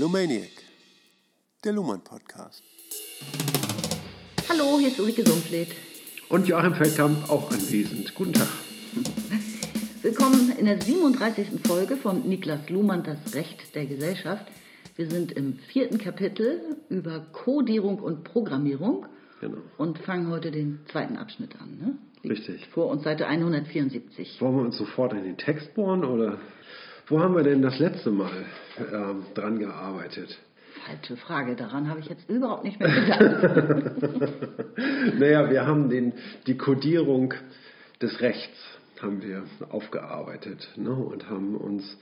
Lumaniac, der Luhmann Podcast. Hallo, hier ist Ulrike Sumpfleth. Und Joachim Feldkamp auch anwesend. Guten Tag. Willkommen in der 37. Folge von Niklas Luhmann, das Recht der Gesellschaft. Wir sind im vierten Kapitel über Codierung und Programmierung Genau. und fangen heute den zweiten Abschnitt an. Ne? Richtig. Vor uns Seite 174. Wollen wir uns sofort in den Text bohren oder wo haben wir denn das letzte Mal ähm, dran gearbeitet? Falsche Frage, daran habe ich jetzt überhaupt nicht mehr gedacht. naja, wir haben den, die Kodierung des Rechts haben wir aufgearbeitet ne, und haben uns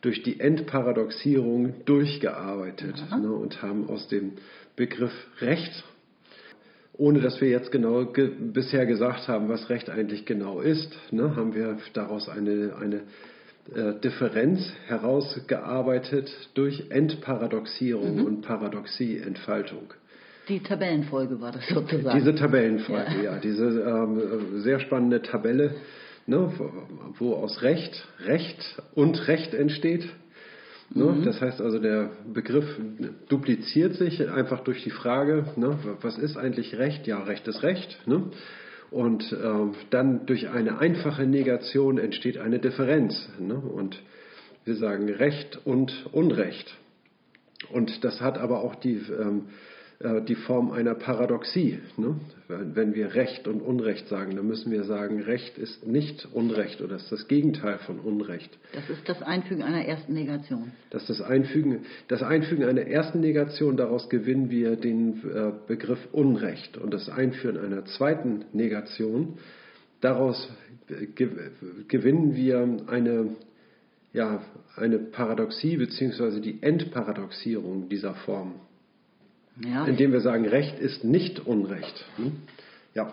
durch die Entparadoxierung durchgearbeitet ne, und haben aus dem Begriff Recht, ohne dass wir jetzt genau ge bisher gesagt haben, was Recht eigentlich genau ist, ne, haben wir daraus eine, eine Differenz herausgearbeitet durch Entparadoxierung und Paradoxieentfaltung. Die Tabellenfolge war das sozusagen. Diese Tabellenfolge, ja, diese ähm, sehr spannende Tabelle, ne, wo, aus Recht Recht und Recht entsteht. Ne? Das heißt also, der Begriff dupliziert sich einfach durch die Frage, ne, was ist eigentlich Recht? Ja, Recht ist Recht. Ne? Und ähm, dann durch eine einfache Negation entsteht eine Differenz. Ne? Und wir sagen Recht und Unrecht. Und das hat aber auch die, ähm, äh, die Form einer Paradoxie. Ne? Wenn wir Recht und Unrecht sagen, dann müssen wir sagen, Recht ist nicht Unrecht oder ist das Gegenteil von Unrecht. Das ist das Einfügen einer ersten Negation. Das, das, Einfügen, das Einfügen einer ersten Negation, daraus gewinnen wir den äh, Begriff Unrecht. Und das Einführen einer zweiten Negation, daraus äh, ge gewinnen wir eine, ja, eine Paradoxie bzw. die Entparadoxierung dieser Form. Ja. Indem wir sagen, Recht ist nicht Unrecht. Hm? Ja,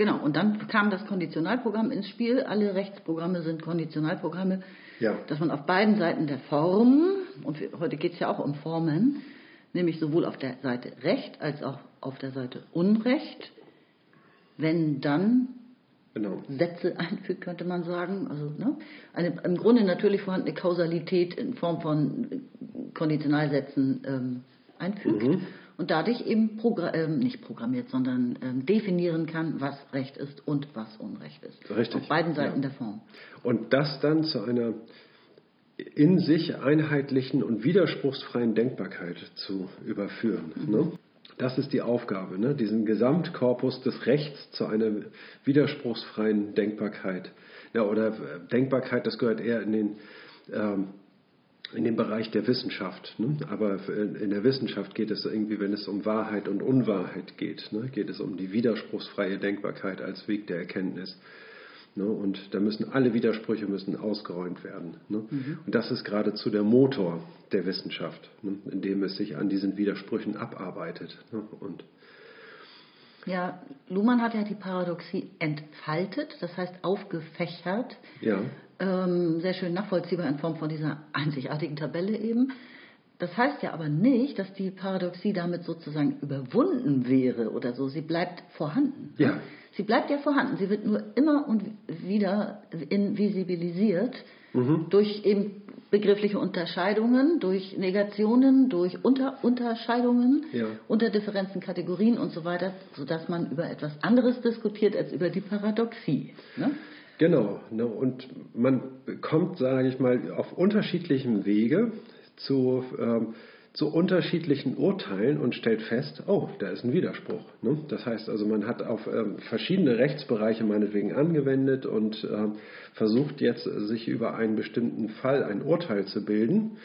Genau, und dann kam das Konditionalprogramm ins Spiel. Alle Rechtsprogramme sind Konditionalprogramme, Ja. dass man auf beiden Seiten der Form, und heute geht es ja auch um Formen, nämlich sowohl auf der Seite Recht als auch auf der Seite Unrecht, wenn dann genau. Sätze einfügt, könnte man sagen. Also ne? eine im Grunde natürlich vorhandene Kausalität in Form von Konditionalsätzen ähm, einfügt Mhm. und dadurch eben progr ähm, nicht programmiert, sondern ähm, definieren kann, was Recht ist und was Unrecht ist. Richtig, Auf beiden Seiten ja. der Form. Und das dann zu einer in sich einheitlichen und widerspruchsfreien Denkbarkeit zu überführen. Ne? Das ist die Aufgabe, ne? diesen Gesamtkorpus des Rechts zu einer widerspruchsfreien Denkbarkeit. Ja, oder äh, Denkbarkeit, das gehört eher in den, ähm, in den Bereich der Wissenschaft. Ne? Aber in in der Wissenschaft geht es irgendwie, wenn es um Wahrheit und Unwahrheit geht, ne? geht es um die widerspruchsfreie Denkbarkeit als Weg der Erkenntnis. Ne? Und da müssen alle Widersprüche müssen ausgeräumt werden. Ne? Und das ist geradezu der Motor der Wissenschaft, ne? indem es sich an diesen Widersprüchen abarbeitet. Ne? Und Ja, Luhmann hat ja die Paradoxie entfaltet, das heißt aufgefächert. ja, ähm, sehr schön nachvollziehbar in Form von dieser einzigartigen Tabelle eben. Das heißt ja aber nicht, dass die Paradoxie damit sozusagen überwunden wäre oder so. Sie bleibt vorhanden. Ja. Sie bleibt ja vorhanden. Sie wird nur immer und wieder invisibilisiert durch eben begriffliche Unterscheidungen, durch Negationen, durch Unter Unterscheidungen, Ja. Unterdifferenzen, Kategorien und so weiter, sodass man über etwas anderes diskutiert als über die Paradoxie. Ne? Genau, ne, und man kommt, sage ich mal, auf unterschiedlichem Wege zu, ähm, zu unterschiedlichen Urteilen und stellt fest, oh, da ist ein Widerspruch. Ne? Das heißt also, man hat auf ähm, verschiedene Rechtsbereiche meinetwegen angewendet und ähm, versucht jetzt, sich über einen bestimmten Fall ein Urteil zu bilden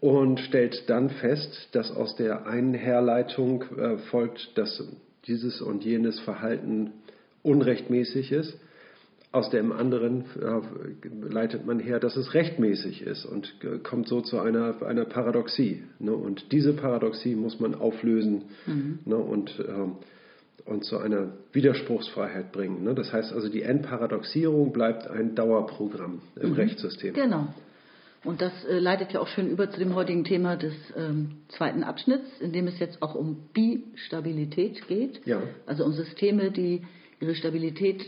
und stellt dann fest, dass aus der einen Herleitung äh, folgt, dass dieses und jenes Verhalten unrechtmäßig ist. Aus dem anderen äh, leitet man her, dass es rechtmäßig ist und kommt so zu einer, einer Paradoxie. Ne? Und diese Paradoxie muss man auflösen ne? und, ähm, und zu einer Widerspruchsfreiheit bringen. Ne? Das heißt also, die Entparadoxierung bleibt ein Dauerprogramm im Rechtssystem. Genau. Und das äh, leitet ja auch schön über zu dem heutigen Thema des ähm, zweiten Abschnitts, in dem es jetzt auch um Bistabilität geht. Ja. Also um Systeme, die ihre Stabilität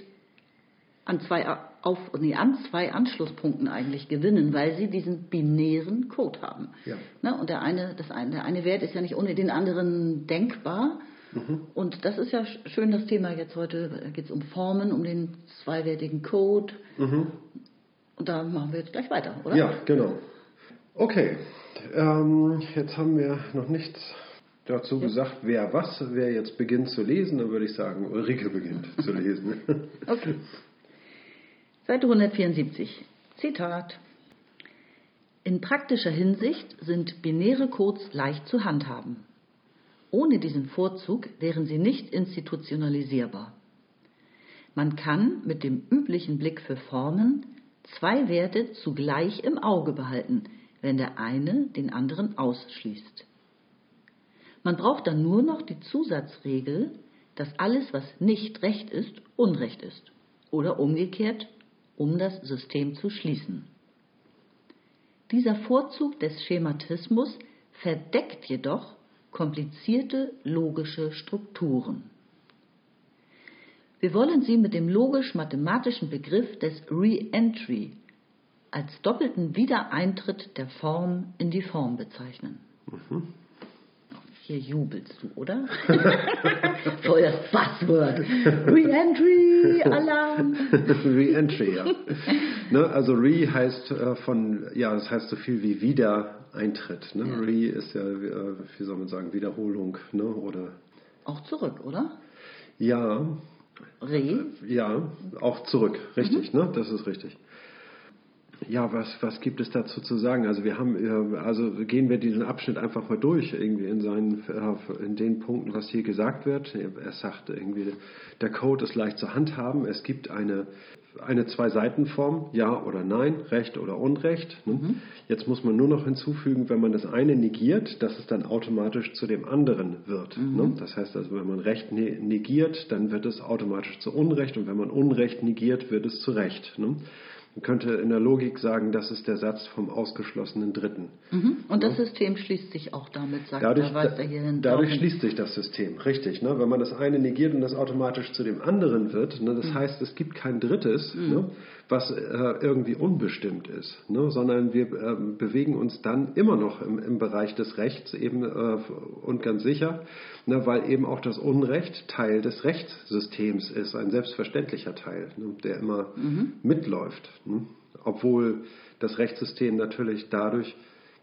an zwei auf, nee, an zwei Anschlusspunkten eigentlich gewinnen, weil sie diesen binären Code haben. Ja. Ne? Und der eine, das eine, der eine Wert ist ja nicht ohne den anderen denkbar. Mhm. Und das ist ja schön das Thema jetzt heute. geht es um Formen, um den zweiwertigen Code. Und da machen wir jetzt gleich weiter, oder? Mhm. Ja, genau. Okay, ähm, jetzt haben wir noch nichts dazu gesagt, wer was, wer jetzt beginnt zu lesen, dann würde ich sagen, Ulrike beginnt zu lesen. Okay. Seite 174. Zitat. In praktischer Hinsicht sind binäre Codes leicht zu handhaben. Ohne diesen Vorzug wären sie nicht institutionalisierbar. Man kann mit dem üblichen Blick für Formen zwei Werte zugleich im Auge behalten, wenn der eine den anderen ausschließt. Man braucht dann nur noch die Zusatzregel, dass alles, was nicht recht ist, Unrecht ist. Oder umgekehrt, um das System zu schließen. Dieser Vorzug des Schematismus verdeckt jedoch komplizierte logische Strukturen. Wir wollen sie mit dem logisch-mathematischen Begriff des Re-Entry als doppelten Wiedereintritt der Form in die Form bezeichnen. Hier jubelst du, oder? Voll das Buzzword. Re-Entry, Alarm. Re-Entry, ja. ne, also Re heißt äh, von, ja, das heißt so viel wie Wiedereintritt. Ne? Ja. Re ist ja, äh, wie soll man sagen, Wiederholung, ne? Oder Auch zurück, oder? ja, Re. ja, auch zurück, richtig, Mhm. ne? Das ist richtig. Ja, was, was gibt es dazu zu sagen? Also wir haben, äh, also gehen wir diesen Abschnitt einfach mal durch, irgendwie in seinen, äh, in den Punkten, was hier gesagt wird. Er sagt irgendwie, der Code ist leicht zu handhaben. Es gibt eine, eine Zwei-Seiten-Form, ja oder nein, Recht oder Unrecht. Ne? Jetzt muss man nur noch hinzufügen, wenn man das eine negiert, dass es dann automatisch zu dem anderen wird. Ne? Das heißt also, wenn man Recht ne- negiert, dann wird es automatisch zu Unrecht und wenn man Unrecht negiert, wird es zu Recht. Ne? Man könnte in der Logik sagen, das ist der Satz vom ausgeschlossenen Dritten. Mhm. Und das System schließt sich auch damit, sagt Dadurch, er, weist er hier hin. dadurch schließt sich das System, richtig. Ne? Wenn man das eine negiert und das automatisch zu dem anderen wird, ne? das heißt, es gibt kein drittes, ne? Was äh, irgendwie unbestimmt ist, ne? sondern wir äh, bewegen uns dann immer noch im, im Bereich des Rechts eben äh, und ganz sicher, ne? weil eben auch das Unrecht Teil des Rechtssystems ist, ein selbstverständlicher Teil, ne? der immer mitläuft. Ne? Obwohl das Rechtssystem natürlich dadurch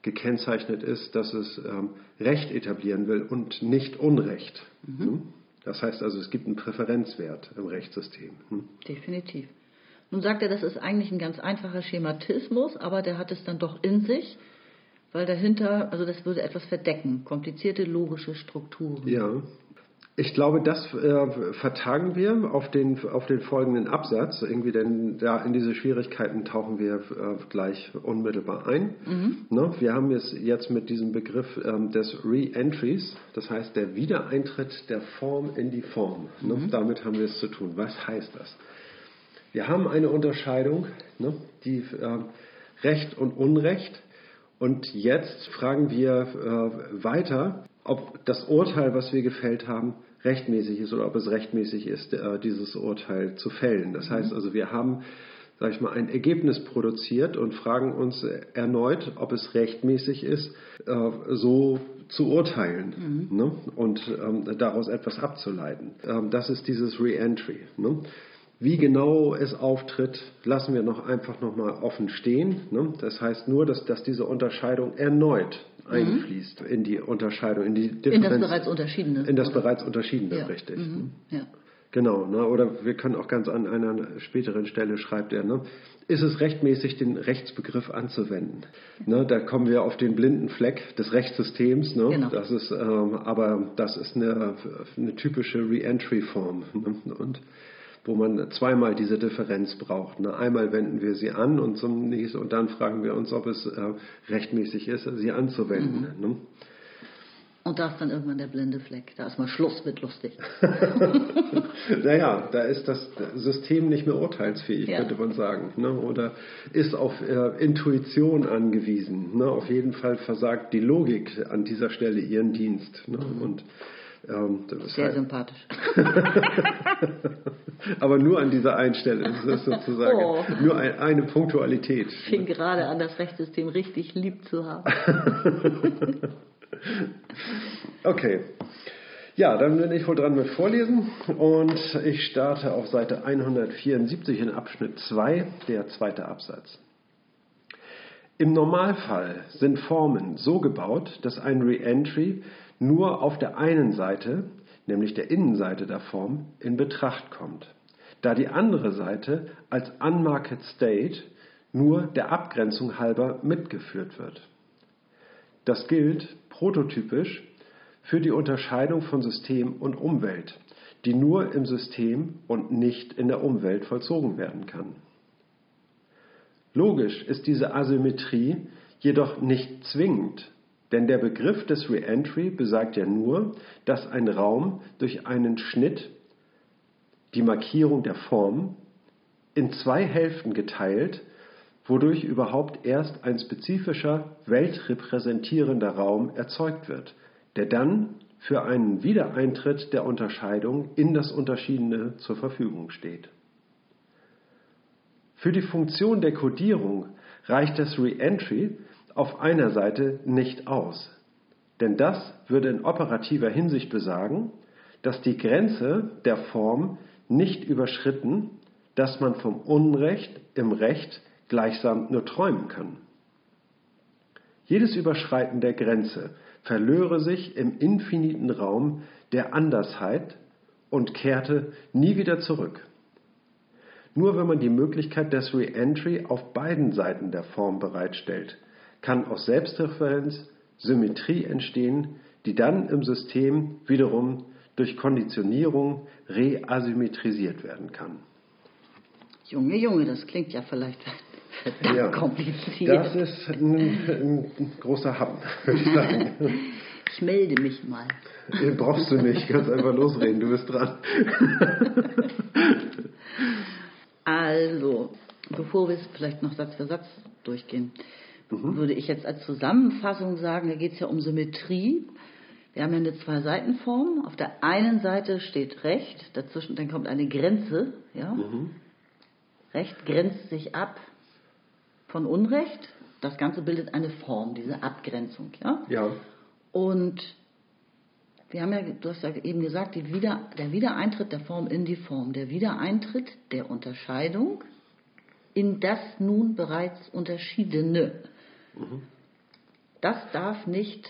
gekennzeichnet ist, dass es ähm, Recht etablieren will und nicht Unrecht. Ne? Das heißt also, es gibt einen Präferenzwert im Rechtssystem. Ne? Definitiv. Nun sagt er, das ist eigentlich ein ganz einfacher Schematismus, aber der hat es dann doch in sich, weil dahinter, also das würde etwas verdecken, komplizierte logische Strukturen. Ja. Ich glaube, das äh, vertagen wir auf den, auf den folgenden Absatz, irgendwie, denn da in diese Schwierigkeiten tauchen wir äh, gleich unmittelbar ein. Ne? Wir haben es jetzt mit diesem Begriff ähm, des Re-Entries, das heißt der Wiedereintritt der Form in die Form. Ne? Damit haben wir es zu tun. Was heißt das? Wir haben eine Unterscheidung, ne? die ähm, Recht und Unrecht. Und jetzt fragen wir äh, weiter, ob das Urteil, was wir gefällt haben, rechtmäßig ist oder ob es rechtmäßig ist, äh, dieses Urteil zu fällen. Das heißt also, wir haben, sag ich mal, ein Ergebnis produziert und fragen uns erneut, ob es rechtmäßig ist, äh, so zu urteilen ne? und ähm, daraus etwas abzuleiten. Ähm, das ist dieses Re-Entry. Ne? Wie genau es auftritt, lassen wir noch einfach nochmal offen stehen. Ne? Das heißt nur, dass, dass diese Unterscheidung erneut einfließt in die Unterscheidung, in die In Differenz. das bereits Unterschiedene. In das oder? bereits Unterschiedene, ja. richtig. Mhm. Ja. Genau, ne? oder wir können auch ganz an einer späteren Stelle schreibt er, ne? ist es rechtmäßig, den Rechtsbegriff anzuwenden? Ne? Da kommen wir auf den blinden Fleck des Rechtssystems, ne? Genau. das ist, ähm, aber das ist eine, eine typische Re-Entry-Form. Ne? Und wo man zweimal diese Differenz braucht. Ne? Einmal wenden wir sie an und zum nächsten und dann fragen wir uns, ob es äh, rechtmäßig ist, sie anzuwenden. Ne? Und da ist dann irgendwann der blinde Fleck. Da ist mal Schluss mit lustig. Naja, da ist das System nicht mehr urteilsfähig, Ja. könnte man sagen. Ne? Oder ist auf äh, Intuition angewiesen. Ne? Auf jeden Fall versagt die Logik an dieser Stelle ihren Dienst. Ne? Und Ähm, Sehr halt sympathisch. Aber nur an dieser einen Stelle. Das ist sozusagen oh. nur ein, eine Punktualität. Ich fing gerade an, das Rechtssystem richtig lieb zu haben. okay. Ja, dann bin ich wohl dran mit Vorlesen und ich starte auf Seite 174 in Abschnitt 2, der zweite Absatz. Im Normalfall sind Formen so gebaut, dass ein Reentry nur auf der einen Seite, nämlich der Innenseite der Form, in Betracht kommt, da die andere Seite als Unmarked State nur der Abgrenzung halber mitgeführt wird. Das gilt prototypisch für die Unterscheidung von System und Umwelt, die nur im System und nicht in der Umwelt vollzogen werden kann. Logisch ist diese Asymmetrie jedoch nicht zwingend, denn der Begriff des Reentry besagt ja nur, dass ein Raum durch einen Schnitt, die Markierung der Form, in zwei Hälften geteilt, wodurch überhaupt erst ein spezifischer weltrepräsentierender Raum erzeugt wird, der dann für einen Wiedereintritt der Unterscheidung in das Unterschiedene zur Verfügung steht. Für die Funktion der Codierung reicht das Reentry auf einer Seite nicht aus, denn das würde in operativer Hinsicht besagen, dass die Grenze der Form nicht überschritten, dass man vom Unrecht im Recht gleichsam nur träumen kann. Jedes Überschreiten der Grenze verlöre sich im infiniten Raum der Andersheit und kehrte nie wieder zurück. Nur wenn man die Möglichkeit des Reentry auf beiden Seiten der Form bereitstellt, kann aus Selbstreferenz Symmetrie entstehen, die dann im System wiederum durch Konditionierung reasymmetrisiert werden kann. Junge, Junge, das klingt ja vielleicht verdammt ja, kompliziert. Das ist ein, ein großer Happen, würde ich sagen. Ich melde mich mal. Den brauchst du nicht, kannst einfach losreden, du bist dran. Also, bevor wir es vielleicht noch Satz für Satz durchgehen, mhm. würde ich jetzt als Zusammenfassung sagen, da geht es ja um Symmetrie. Wir haben ja eine Zwei-Seiten-Form. Auf der einen Seite steht Recht, dazwischen dann kommt eine Grenze. Ja? Mhm. Recht grenzt sich ab von Unrecht. Das Ganze bildet eine Form, diese Abgrenzung. Ja. ja. Und wir haben ja, du hast ja eben gesagt, Wieder, der Wiedereintritt der Form in die Form, der Wiedereintritt der Unterscheidung in das nun bereits Unterschiedene. Mhm. Das darf nicht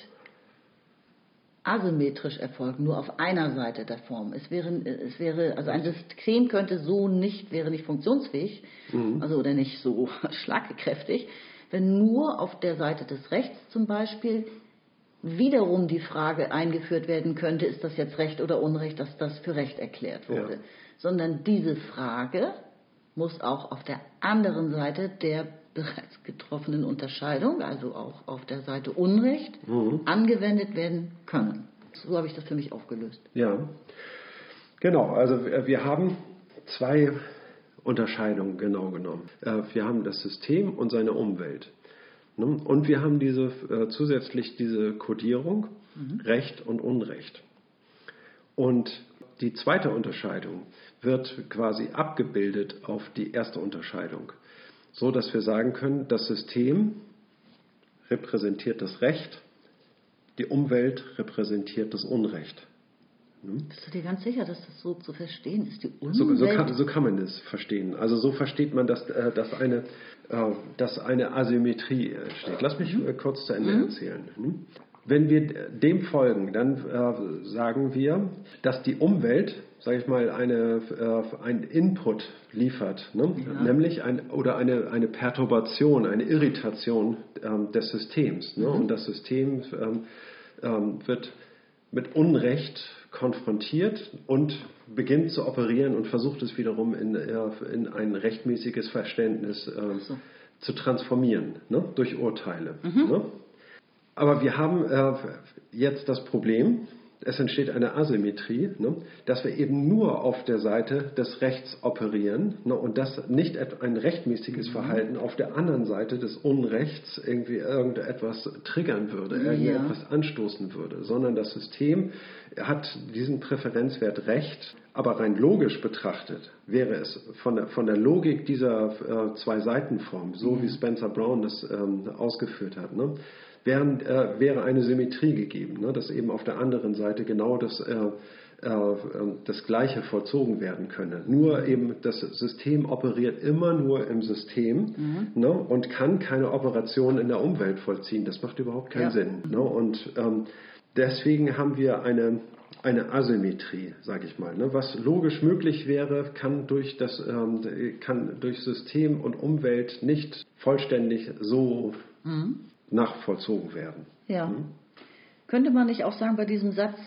asymmetrisch erfolgen, nur auf einer Seite der Form. Es wäre, es wäre, also ein System könnte so nicht, wäre nicht funktionsfähig, mhm. also oder nicht so schlagkräftig, wenn nur auf der Seite des Rechts zum Beispiel wiederum die Frage eingeführt werden könnte, ist das jetzt Recht oder Unrecht, dass das für Recht erklärt wurde. Ja. Sondern diese Frage muss auch auf der anderen Seite der bereits getroffenen Unterscheidung, also auch auf der Seite Unrecht, mhm. angewendet werden können. So habe ich das für mich aufgelöst. Ja, genau. Also wir haben zwei Unterscheidungen genau genommen. Äh, wir haben das System und seine Umwelt. Ne? Und wir haben diese, äh, zusätzlich diese Kodierung, mhm. Recht und Unrecht. Und die zweite Unterscheidung wird quasi abgebildet auf die erste Unterscheidung, so dass wir sagen können, das System repräsentiert das Recht, die Umwelt repräsentiert das Unrecht. Hm? Bist du dir ganz sicher, dass das so zu verstehen ist? Die Umwelt? So, so, kann, so kann man es verstehen. Also so versteht man, dass, äh, dass, eine, äh, dass eine Asymmetrie äh, steht. Lass mich mhm. kurz zu Ende mhm. erzählen. Hm? Wenn wir dem folgen, dann äh, sagen wir, dass die Umwelt, sage ich mal, eine, äh, einen Input liefert, ne? ja. nämlich ein, oder eine, eine Perturbation, eine Irritation ähm, des Systems. Ne? Mhm. Und das System ähm, ähm, wird mit Unrecht konfrontiert und beginnt zu operieren und versucht es wiederum in, in ein rechtmäßiges Verständnis äh, so. zu transformieren, ne? durch Urteile. Mhm. Aber wir haben äh, jetzt das Problem, es entsteht eine Asymmetrie, ne, dass wir eben nur auf der Seite des Rechts operieren ne, und dass nicht ein rechtmäßiges mhm. Verhalten auf der anderen Seite des Unrechts irgendwie irgendetwas triggern würde, irgendetwas ja. anstoßen würde, sondern das System hat diesen Präferenzwert Recht, aber rein logisch betrachtet wäre es von der, von der Logik dieser äh, Zwei-Seiten-Form, so mhm. wie Spencer Brown das ähm, ausgeführt hat, ne, wären, äh, wäre eine Symmetrie gegeben, ne? dass eben auf der anderen Seite genau das, äh, äh, das Gleiche vollzogen werden könne. Nur eben das System operiert immer nur im System mhm. ne? und kann keine Operation in der Umwelt vollziehen. Das macht überhaupt keinen ja. Sinn. Ne? Und ähm, deswegen haben wir eine, eine Asymmetrie, sage ich mal. Ne? Was logisch möglich wäre, kann durch, das, ähm, kann durch System und Umwelt nicht vollständig so mhm nachvollzogen werden. Ja. Hm? Könnte man nicht auch sagen bei diesem Satz,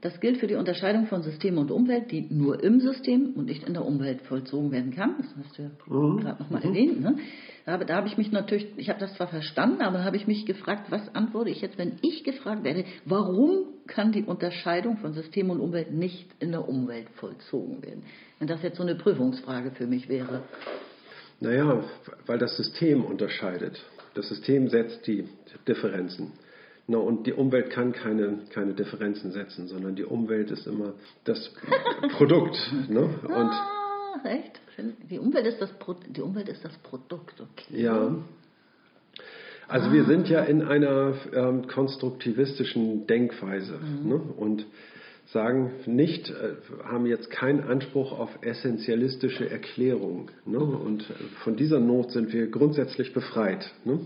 das gilt für die Unterscheidung von System und Umwelt, die nur im System und nicht in der Umwelt vollzogen werden kann. Das hast du ja mhm. gerade nochmal mhm. erwähnt. Ne? Da, da habe ich mich natürlich, ich habe das zwar verstanden, aber habe ich mich gefragt, was antworte ich jetzt, wenn ich gefragt werde, warum kann die Unterscheidung von System und Umwelt nicht in der Umwelt vollzogen werden? Wenn das jetzt so eine Prüfungsfrage für mich wäre. Naja, weil das System unterscheidet. Das System setzt die Differenzen. No, und die Umwelt kann keine, keine Differenzen setzen, sondern die Umwelt ist immer das Produkt. Ne? Und ah, echt? Die Umwelt ist das, Pro die Umwelt ist das Produkt, okay. Ja. Also ah. wir sind ja in einer ähm, konstruktivistischen Denkweise. Mhm. Ne? Und sagen nicht, äh, haben jetzt keinen Anspruch auf essentialistische Erklärung. Ne? Und von dieser Not sind wir grundsätzlich befreit. Ne?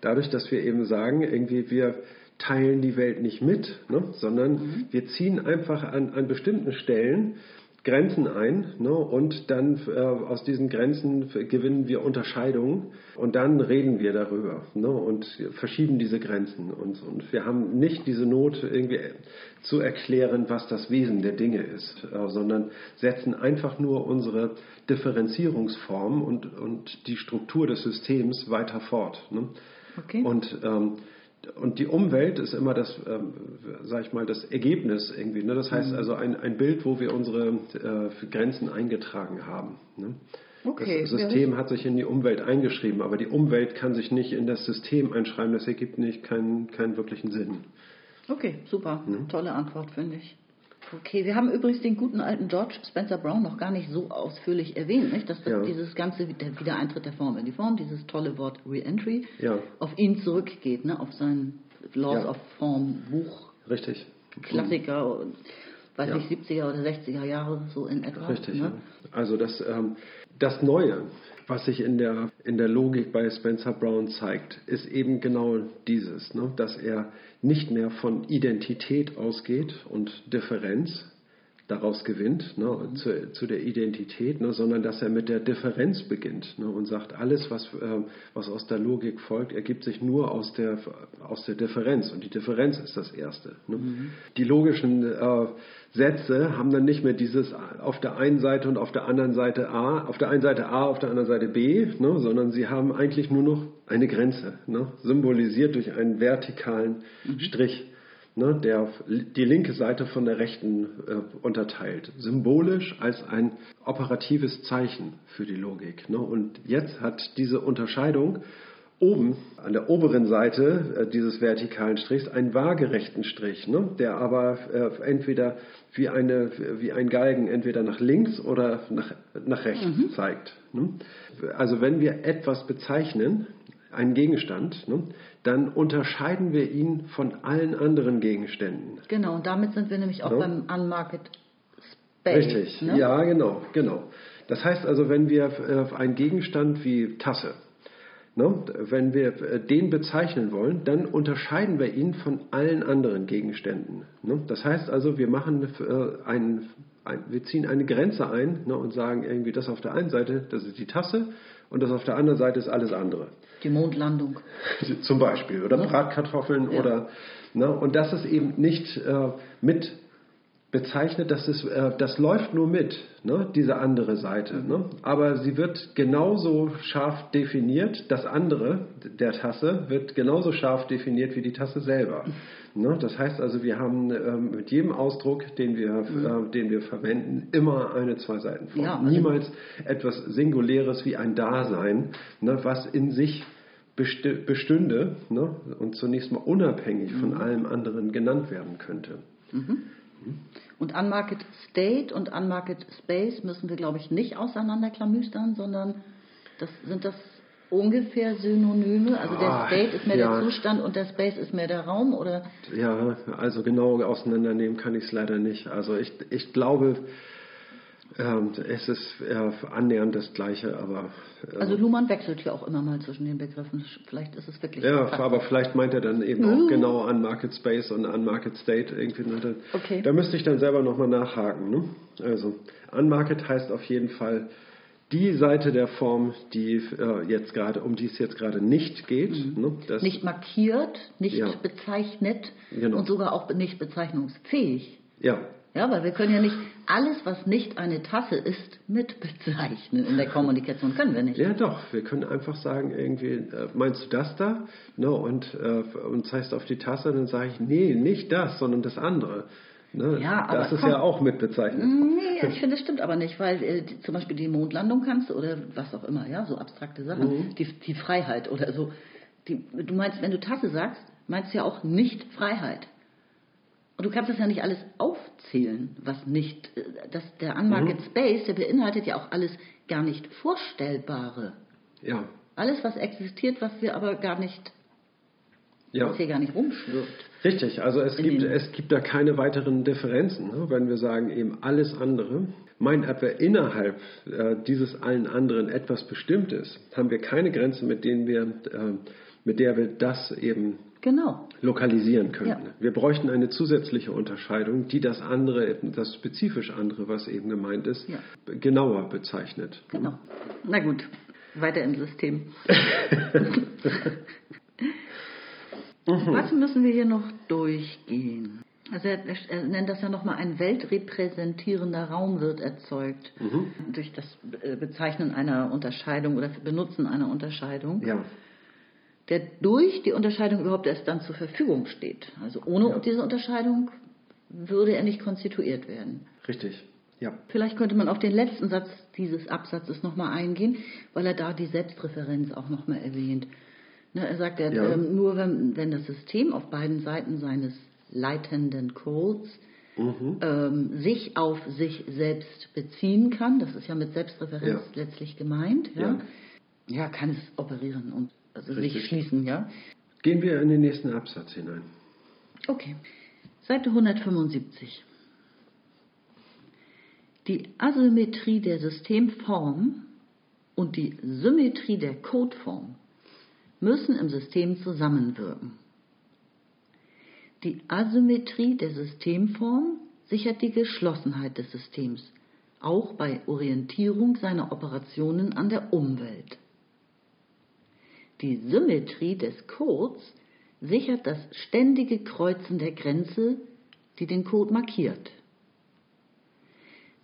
Dadurch, dass wir eben sagen, irgendwie wir teilen die Welt nicht mit, ne? sondern mhm. wir ziehen einfach an, an bestimmten Stellen Grenzen ein ne, und dann äh, aus diesen Grenzen gewinnen wir Unterscheidungen und dann reden wir darüber ne, und verschieben diese Grenzen und, und wir haben nicht diese Not irgendwie zu erklären, was das Wesen der Dinge ist, äh, sondern setzen einfach nur unsere Differenzierungsform und, und die Struktur des Systems weiter fort. Ne. Okay. Und ähm, und die Umwelt ist immer das, ähm, sag ich mal, das Ergebnis irgendwie. Ne? Das heißt mhm. also ein, ein Bild, wo wir unsere äh, Grenzen eingetragen haben. Ne? Okay, das System ja. hat sich in die Umwelt eingeschrieben, aber die Umwelt kann sich nicht in das System einschreiben. Das ergibt nicht keinen, keinen wirklichen Sinn. Okay, super. Mhm. Tolle Antwort, finde ich. Okay, wir haben übrigens den guten alten George Spencer Brown noch gar nicht so ausführlich erwähnt, nicht? dass das, ja. dieses ganze der Wiedereintritt der Form in die Form, dieses tolle Wort Reentry, ja. auf ihn zurückgeht, ne? auf sein Laws ja. of Form Buch. Richtig. Klassiker, weiß ich, 70er oder 60er Jahre, so in etwa. Richtig. Ne? Also das, ähm, das Neue, was sich in der, in der Logik bei Spencer Brown zeigt, ist eben genau dieses, ne? dass er nicht mehr von Identität ausgeht und Differenz, daraus gewinnt, ne, mhm. zu, zu, der Identität, ne, sondern dass er mit der Differenz beginnt ne, und sagt, alles, was, äh, was aus der Logik folgt, ergibt sich nur aus der, aus der Differenz. Und die Differenz ist das Erste. Ne. Mhm. Die logischen äh, Sätze haben dann nicht mehr dieses auf der einen Seite und auf der anderen Seite A, auf der einen Seite A, auf der anderen Seite B, ne, sondern sie haben eigentlich nur noch eine Grenze, ne, symbolisiert durch einen vertikalen mhm. Strich ne, der die linke Seite von der rechten äh, unterteilt. Symbolisch als ein operatives Zeichen für die Logik. Ne. Und jetzt hat diese Unterscheidung oben an der oberen Seite äh, dieses vertikalen Strichs einen waagerechten Strich, ne, der aber äh, entweder wie, eine, wie ein Galgen entweder nach links oder nach, nach rechts mhm. zeigt. Ne. Also wenn wir etwas bezeichnen, einen Gegenstand, ne, dann unterscheiden wir ihn von allen anderen Gegenständen. Genau, und damit sind wir nämlich auch ja. beim Unmarket Space. Richtig, ne? ja, genau, genau. Das heißt also, wenn wir äh, einen Gegenstand wie Tasse, ne, wenn wir äh, den bezeichnen wollen, dann unterscheiden wir ihn von allen anderen Gegenständen. Ne? Das heißt also, wir machen äh, einen, ein, wir ziehen eine Grenze ein und sagen irgendwie, das auf der einen Seite, das ist die Tasse und das auf der anderen Seite ist alles andere. Die Mondlandung. Zum Beispiel. Oder ne? Bratkartoffeln ja. oder. Ne? Und das ist eben nicht äh, mit bezeichnet, dass es, äh, das läuft nur mit, ne? diese andere Seite. Ne? Aber sie wird genauso scharf definiert, das andere der Tasse wird genauso scharf definiert wie die Tasse selber. Ne? Das heißt also, wir haben ähm, mit jedem Ausdruck, den wir, Mhm. äh, den wir verwenden, immer eine Zwei-Seiten-Form. Ja, also- Niemals etwas Singuläres wie ein Dasein, ne, was in sich bestünde ne, und zunächst mal unabhängig Mhm. von allem anderen genannt werden könnte. Und Unmarket State und Unmarket Space müssen wir, glaube ich, nicht auseinanderklamüstern, sondern das sind das ungefähr Synonyme. Also der Ah, State ist mehr ja. der Zustand und der Space ist mehr der Raum, oder? Ja, also genau auseinandernehmen kann ich es leider nicht. Also ich, ich glaube, ähm, es ist äh, annähernd das Gleiche, aber äh, Also Luhmann wechselt ja auch immer mal zwischen den Begriffen. Vielleicht ist es wirklich. Ja, fast- aber vielleicht meint er dann eben auch genau an Market Space und an Market State irgendwie. Ne? Da, Okay. da müsste ich dann selber nochmal nachhaken. Ne? Also Unmarket heißt auf jeden Fall die Seite der Form, die äh, jetzt gerade, um die es jetzt gerade nicht geht. Ne? Das, Mhm. nicht markiert, nicht Ja. bezeichnet Genau. und sogar auch nicht bezeichnungsfähig. Ja, Ja, weil wir können ja nicht alles, was nicht eine Tasse ist, mit bezeichnen in der Kommunikation. Können wir nicht. ja doch. Wir können einfach sagen irgendwie, äh, meinst du das da? Ne? Und, äh, und zeigst auf die Tasse, dann sage ich, nee, nicht das, sondern das andere. Ne? Ja, aber das ist komm. ja auch mit bezeichnet. Nee, ich finde, das stimmt aber nicht, weil äh, die, zum Beispiel die Mondlandung kannst du oder was auch immer, ja, so abstrakte Sachen, die, die Freiheit oder so. Die, du meinst, wenn du Tasse sagst, meinst du ja auch nicht Freiheit. Und du kannst das ja nicht alles aufzählen, was nicht, äh, das, der Unmarket Space, der beinhaltet ja auch alles gar nicht Vorstellbare. Ja, Alles, was existiert, was wir aber gar nicht, ja. was hier gar nicht rumschwirrt. Richtig, also es gibt, es gibt da keine weiteren Differenzen, ne? wenn wir sagen eben alles andere. Meint etwa innerhalb äh, dieses allen anderen etwas Bestimmtes, haben wir keine Grenze, mit, denen wir, äh, mit der wir das eben Genau. lokalisieren könnten. Ja. Wir bräuchten eine zusätzliche Unterscheidung, die das andere, das spezifisch andere, was eben gemeint ist, Ja. genauer bezeichnet. Genau. Na gut, weiter im System. Was müssen wir hier noch durchgehen? Also er, er nennt das ja nochmal ein weltrepräsentierender Raum wird erzeugt durch das äh, Bezeichnen einer Unterscheidung oder Benutzen einer Unterscheidung, Ja, der durch die Unterscheidung überhaupt erst dann zur Verfügung steht. Also ohne Ja. diese Unterscheidung würde er nicht konstituiert werden. richtig. Ja. Vielleicht könnte man auf den letzten Satz dieses Absatzes nochmal eingehen, weil er da die Selbstreferenz auch nochmal erwähnt. Ne, er sagt, ja, Ja. ähm, nur wenn, wenn das System auf beiden Seiten seines leitenden Codes ähm, sich auf sich selbst beziehen kann, das ist ja mit Selbstreferenz Ja. letztlich gemeint, ja, Ja. kann es operieren und also sich schließen, ja. Gehen wir in den nächsten Absatz hinein. Okay. Seite 175. Die Asymmetrie der Systemform und die Symmetrie der Codeform müssen im System zusammenwirken. Die Asymmetrie der Systemform sichert die Geschlossenheit des Systems, auch bei Orientierung seiner Operationen an der Umwelt. Die Symmetrie des Codes sichert das ständige Kreuzen der Grenze, die den Code markiert.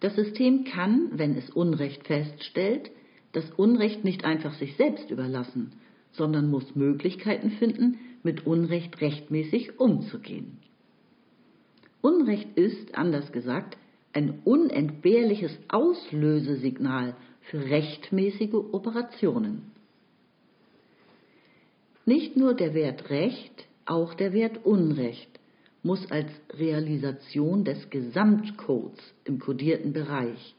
Das System kann, wenn es Unrecht feststellt, das Unrecht nicht einfach sich selbst überlassen, sondern muss Möglichkeiten finden, mit Unrecht rechtmäßig umzugehen. Unrecht ist, anders gesagt, ein unentbehrliches Auslösesignal für rechtmäßige Operationen. Nicht nur der Wert Recht, auch der Wert Unrecht muss als Realisation des Gesamtcodes im kodierten Bereich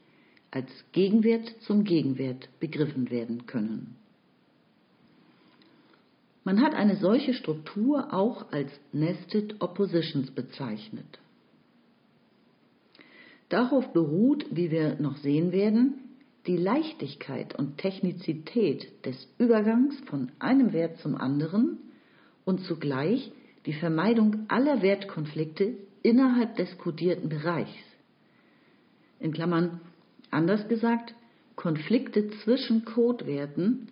als Gegenwert zum Gegenwert begriffen werden können. Man hat eine solche Struktur auch als Nested Oppositions bezeichnet. Darauf beruht, wie wir noch sehen werden, die Leichtigkeit und Technizität des Übergangs von einem Wert zum anderen und zugleich die Vermeidung aller Wertkonflikte innerhalb des kodierten Bereichs. In Klammern anders gesagt, Konflikte zwischen Codewerten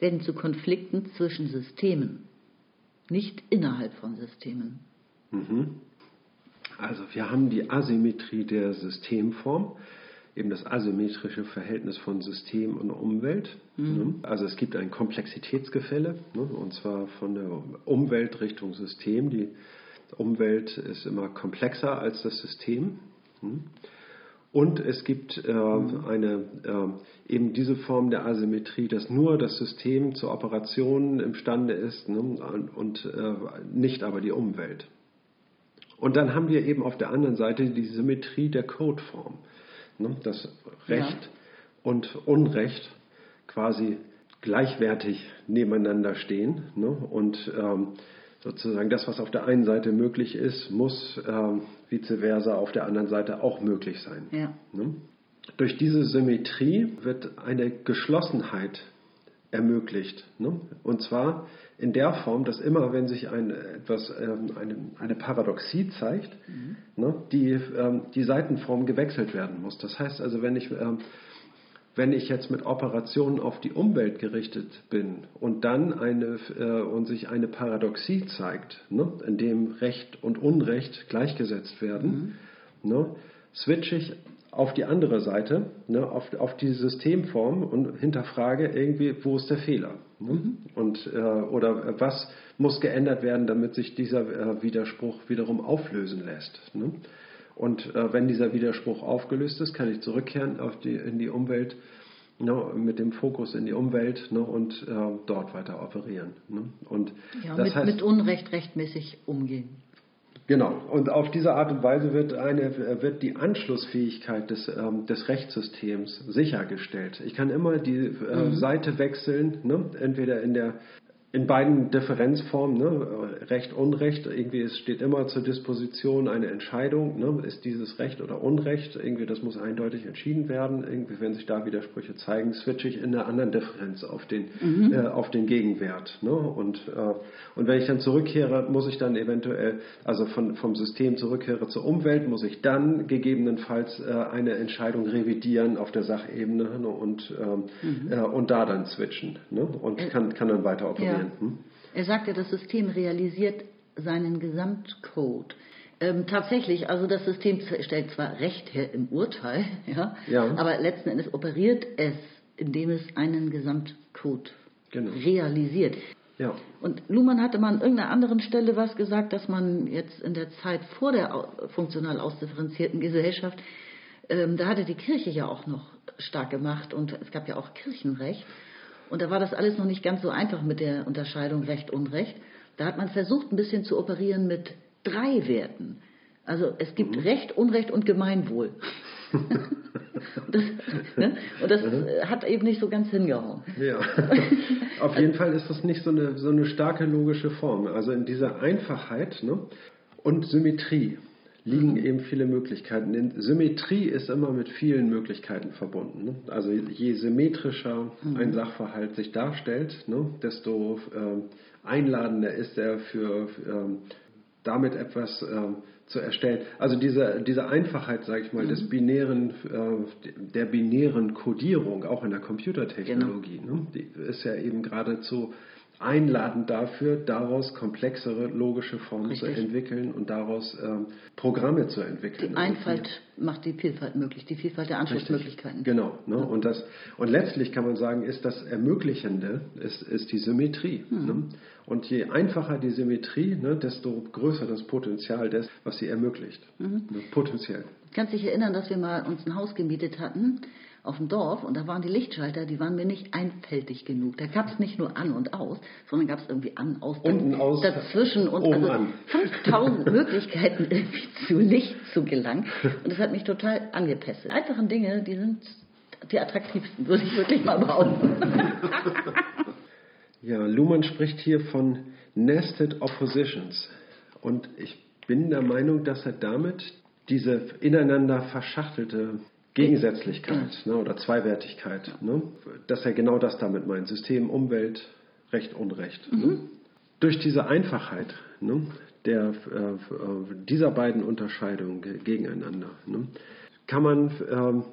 werden zu Konflikten zwischen Systemen, nicht innerhalb von Systemen. Also wir haben die Asymmetrie der Systemform, eben das asymmetrische Verhältnis von System und Umwelt. Ne? Also es gibt ein Komplexitätsgefälle, ne? und zwar von der Umwelt Richtung System. Die, Umwelt ist immer komplexer als das System. Und es gibt äh, eine, äh, eben diese Form der Asymmetrie, dass nur das System zur Operation imstande ist ne, und äh, nicht aber die Umwelt. Und dann haben wir eben auf der anderen Seite die Symmetrie der Codeform. Ne, dass Recht ja. und Unrecht quasi gleichwertig nebeneinander stehen. Ne, und ähm, sozusagen das, was auf der einen Seite möglich ist, muss ähm, vice versa auf der anderen Seite auch möglich sein. Ja. Ne? Durch diese Symmetrie wird eine Geschlossenheit ermöglicht. Ne? Und zwar in der Form, dass immer, wenn sich ein, etwas, ähm, eine, eine Paradoxie zeigt, mhm. ne, die, ähm, die Seitenform gewechselt werden muss. Das heißt also, wenn ich ähm, wenn ich jetzt mit Operationen auf die Umwelt gerichtet bin und dann eine äh, und sich eine Paradoxie zeigt, ne, in dem Recht und Unrecht gleichgesetzt werden, mhm. ne, switche ich auf die andere Seite, ne, auf, auf die Systemform und hinterfrage irgendwie, wo ist der Fehler? Ne? Mhm. Und, äh, oder was muss geändert werden, damit sich dieser äh, Widerspruch wiederum auflösen lässt. Ne? Und äh, wenn dieser Widerspruch aufgelöst ist, kann ich zurückkehren die, in die Umwelt ne, mit dem Fokus in die Umwelt ne, und äh, dort weiter operieren. Ne? Und ja, das mit, heißt, mit Unrecht rechtmäßig umgehen. Genau, und auf diese Art und Weise wird, eine, wird die Anschlussfähigkeit des, ähm, des Rechtssystems sichergestellt. Ich kann immer die äh, mhm. Seite wechseln, ne? entweder in der in beiden Differenzformen, ne, Recht, Unrecht, irgendwie es steht immer zur Disposition eine Entscheidung, ne, ist dieses Recht oder Unrecht, irgendwie das muss eindeutig entschieden werden, irgendwie wenn sich da Widersprüche zeigen, switche ich in einer anderen Differenz auf den, mhm. äh, auf den Gegenwert. Ne, und, äh, und wenn ich dann zurückkehre, muss ich dann eventuell, also von, vom System zurückkehre zur Umwelt, muss ich dann gegebenenfalls äh, eine Entscheidung revidieren auf der Sachebene ne, und, ähm, mhm. Äh, und da dann switchen ne, und äh, kann, kann dann weiter operieren. Ja. Er sagte, das System realisiert seinen Gesamtcode. Ähm, tatsächlich, also das System stellt zwar Recht her im Urteil, ja, ja. aber letzten Endes operiert es, indem es einen Gesamtcode genau. realisiert. Ja. Und Luhmann hatte mal an irgendeiner anderen Stelle was gesagt, dass man jetzt in der Zeit vor der funktional ausdifferenzierten Gesellschaft, ähm, da hatte die Kirche ja auch noch stark gemacht und es gab ja auch Kirchenrecht. Und da war das alles noch nicht ganz so einfach mit der Unterscheidung Recht, Unrecht. Da hat man versucht, ein bisschen zu operieren mit drei Werten. Also es gibt mhm. Recht, Unrecht und Gemeinwohl. und das, ne? und das mhm. hat eben nicht so ganz hingehauen. Ja. Auf jeden Fall ist das nicht so eine, so eine starke logische Form. Also in dieser Einfachheit ne? und Symmetrie liegen eben viele Möglichkeiten. Denn Symmetrie ist immer mit vielen Möglichkeiten verbunden. Ne? Also je symmetrischer mhm. ein Sachverhalt sich darstellt, ne, desto ähm, einladender ist er für ähm, damit etwas ähm, zu erstellen. Also diese, diese Einfachheit, sage ich mal, mhm. des binären, äh, der binären Codierung, auch in der Computertechnologie, genau. ne, die ist ja eben geradezu einladend dafür, daraus komplexere logische Formen Richtig. zu entwickeln und daraus ähm, Programme zu entwickeln. Die Einfalt macht die Vielfalt möglich, die Vielfalt der Anschlussmöglichkeiten. Genau. Ne? Ja. Und, das, und letztlich kann man sagen, ist das Ermöglichende, ist, ist die Symmetrie. Hm. Ne? Und je einfacher die Symmetrie, ne, desto größer das Potenzial des, was sie ermöglicht. Mhm. Ne? Potenziell. Kannst dich erinnern, dass wir mal uns ein Haus gemietet hatten auf dem Dorf und da waren die Lichtschalter, die waren mir nicht einfältig genug. Da gab es nicht nur an und aus, sondern gab es irgendwie an, aus, Unten aus dazwischen und also an. 5000 Möglichkeiten irgendwie zu Licht zu gelangen. Und das hat mich total angepesselt. Einfachen Dinge, die sind die attraktivsten, würde ich wirklich mal behaupten. Ja, Luhmann spricht hier von Nested Oppositions. Und ich bin der Meinung, dass er damit diese ineinander verschachtelte Gegensätzlichkeit ne, oder Zweiwertigkeit, ne, dass er genau das damit meint. System, Umwelt, Recht, Unrecht. Ne. Mhm. Ne. Durch diese Einfachheit ne, der, äh, dieser beiden Unterscheidungen gegeneinander ne, kann man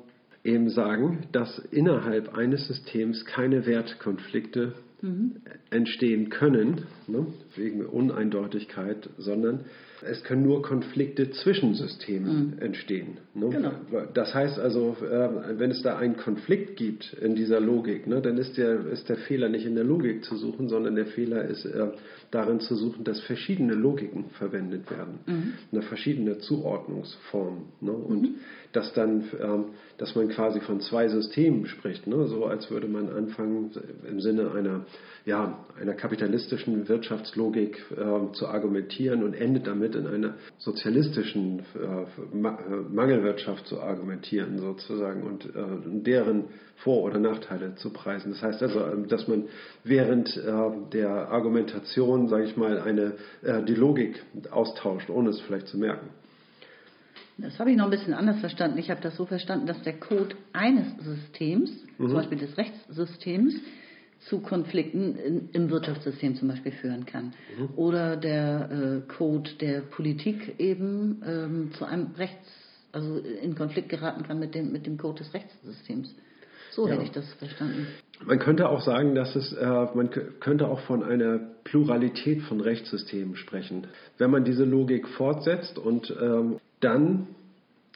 äh, eben sagen, dass innerhalb eines Systems keine Wertkonflikte mhm. entstehen können, ne, wegen Uneindeutigkeit, sondern es können nur Konflikte zwischen Systemen mhm. entstehen. Ne? Genau. Das heißt also, äh, wenn es da einen Konflikt gibt in dieser Logik, ne, dann ist der, ist der Fehler nicht in der Logik zu suchen, sondern der Fehler ist äh, darin zu suchen, dass verschiedene Logiken verwendet werden, mhm. eine verschiedene Zuordnungsform. Ne? Und mhm. dass dann, ähm, dass man quasi von zwei Systemen spricht, ne? so als würde man anfangen, im Sinne einer, ja, einer kapitalistischen Wirtschaftslogik äh, zu argumentieren und endet damit in einer sozialistischen äh, Mangelwirtschaft zu argumentieren, sozusagen, und äh, deren vor- oder Nachteile zu preisen. Das heißt also, ähm, dass man während äh, der Argumentation, sage ich mal, eine, äh, die Logik austauscht, ohne es vielleicht zu merken. Das habe ich noch ein bisschen anders verstanden. Ich habe das so verstanden, dass der Code eines Systems, mhm. zum Beispiel des Rechtssystems, zu Konflikten im Wirtschaftssystem zum Beispiel führen kann. Mhm. Oder der äh, Code der Politik eben ähm, zu einem Rechts, also in Konflikt geraten kann mit dem, mit dem Code des Rechtssystems. So ja. hätte ich das verstanden. Man könnte auch sagen, dass es, äh, man könnte auch von einer Pluralität von Rechtssystemen sprechen. Wenn man diese Logik fortsetzt und ähm, dann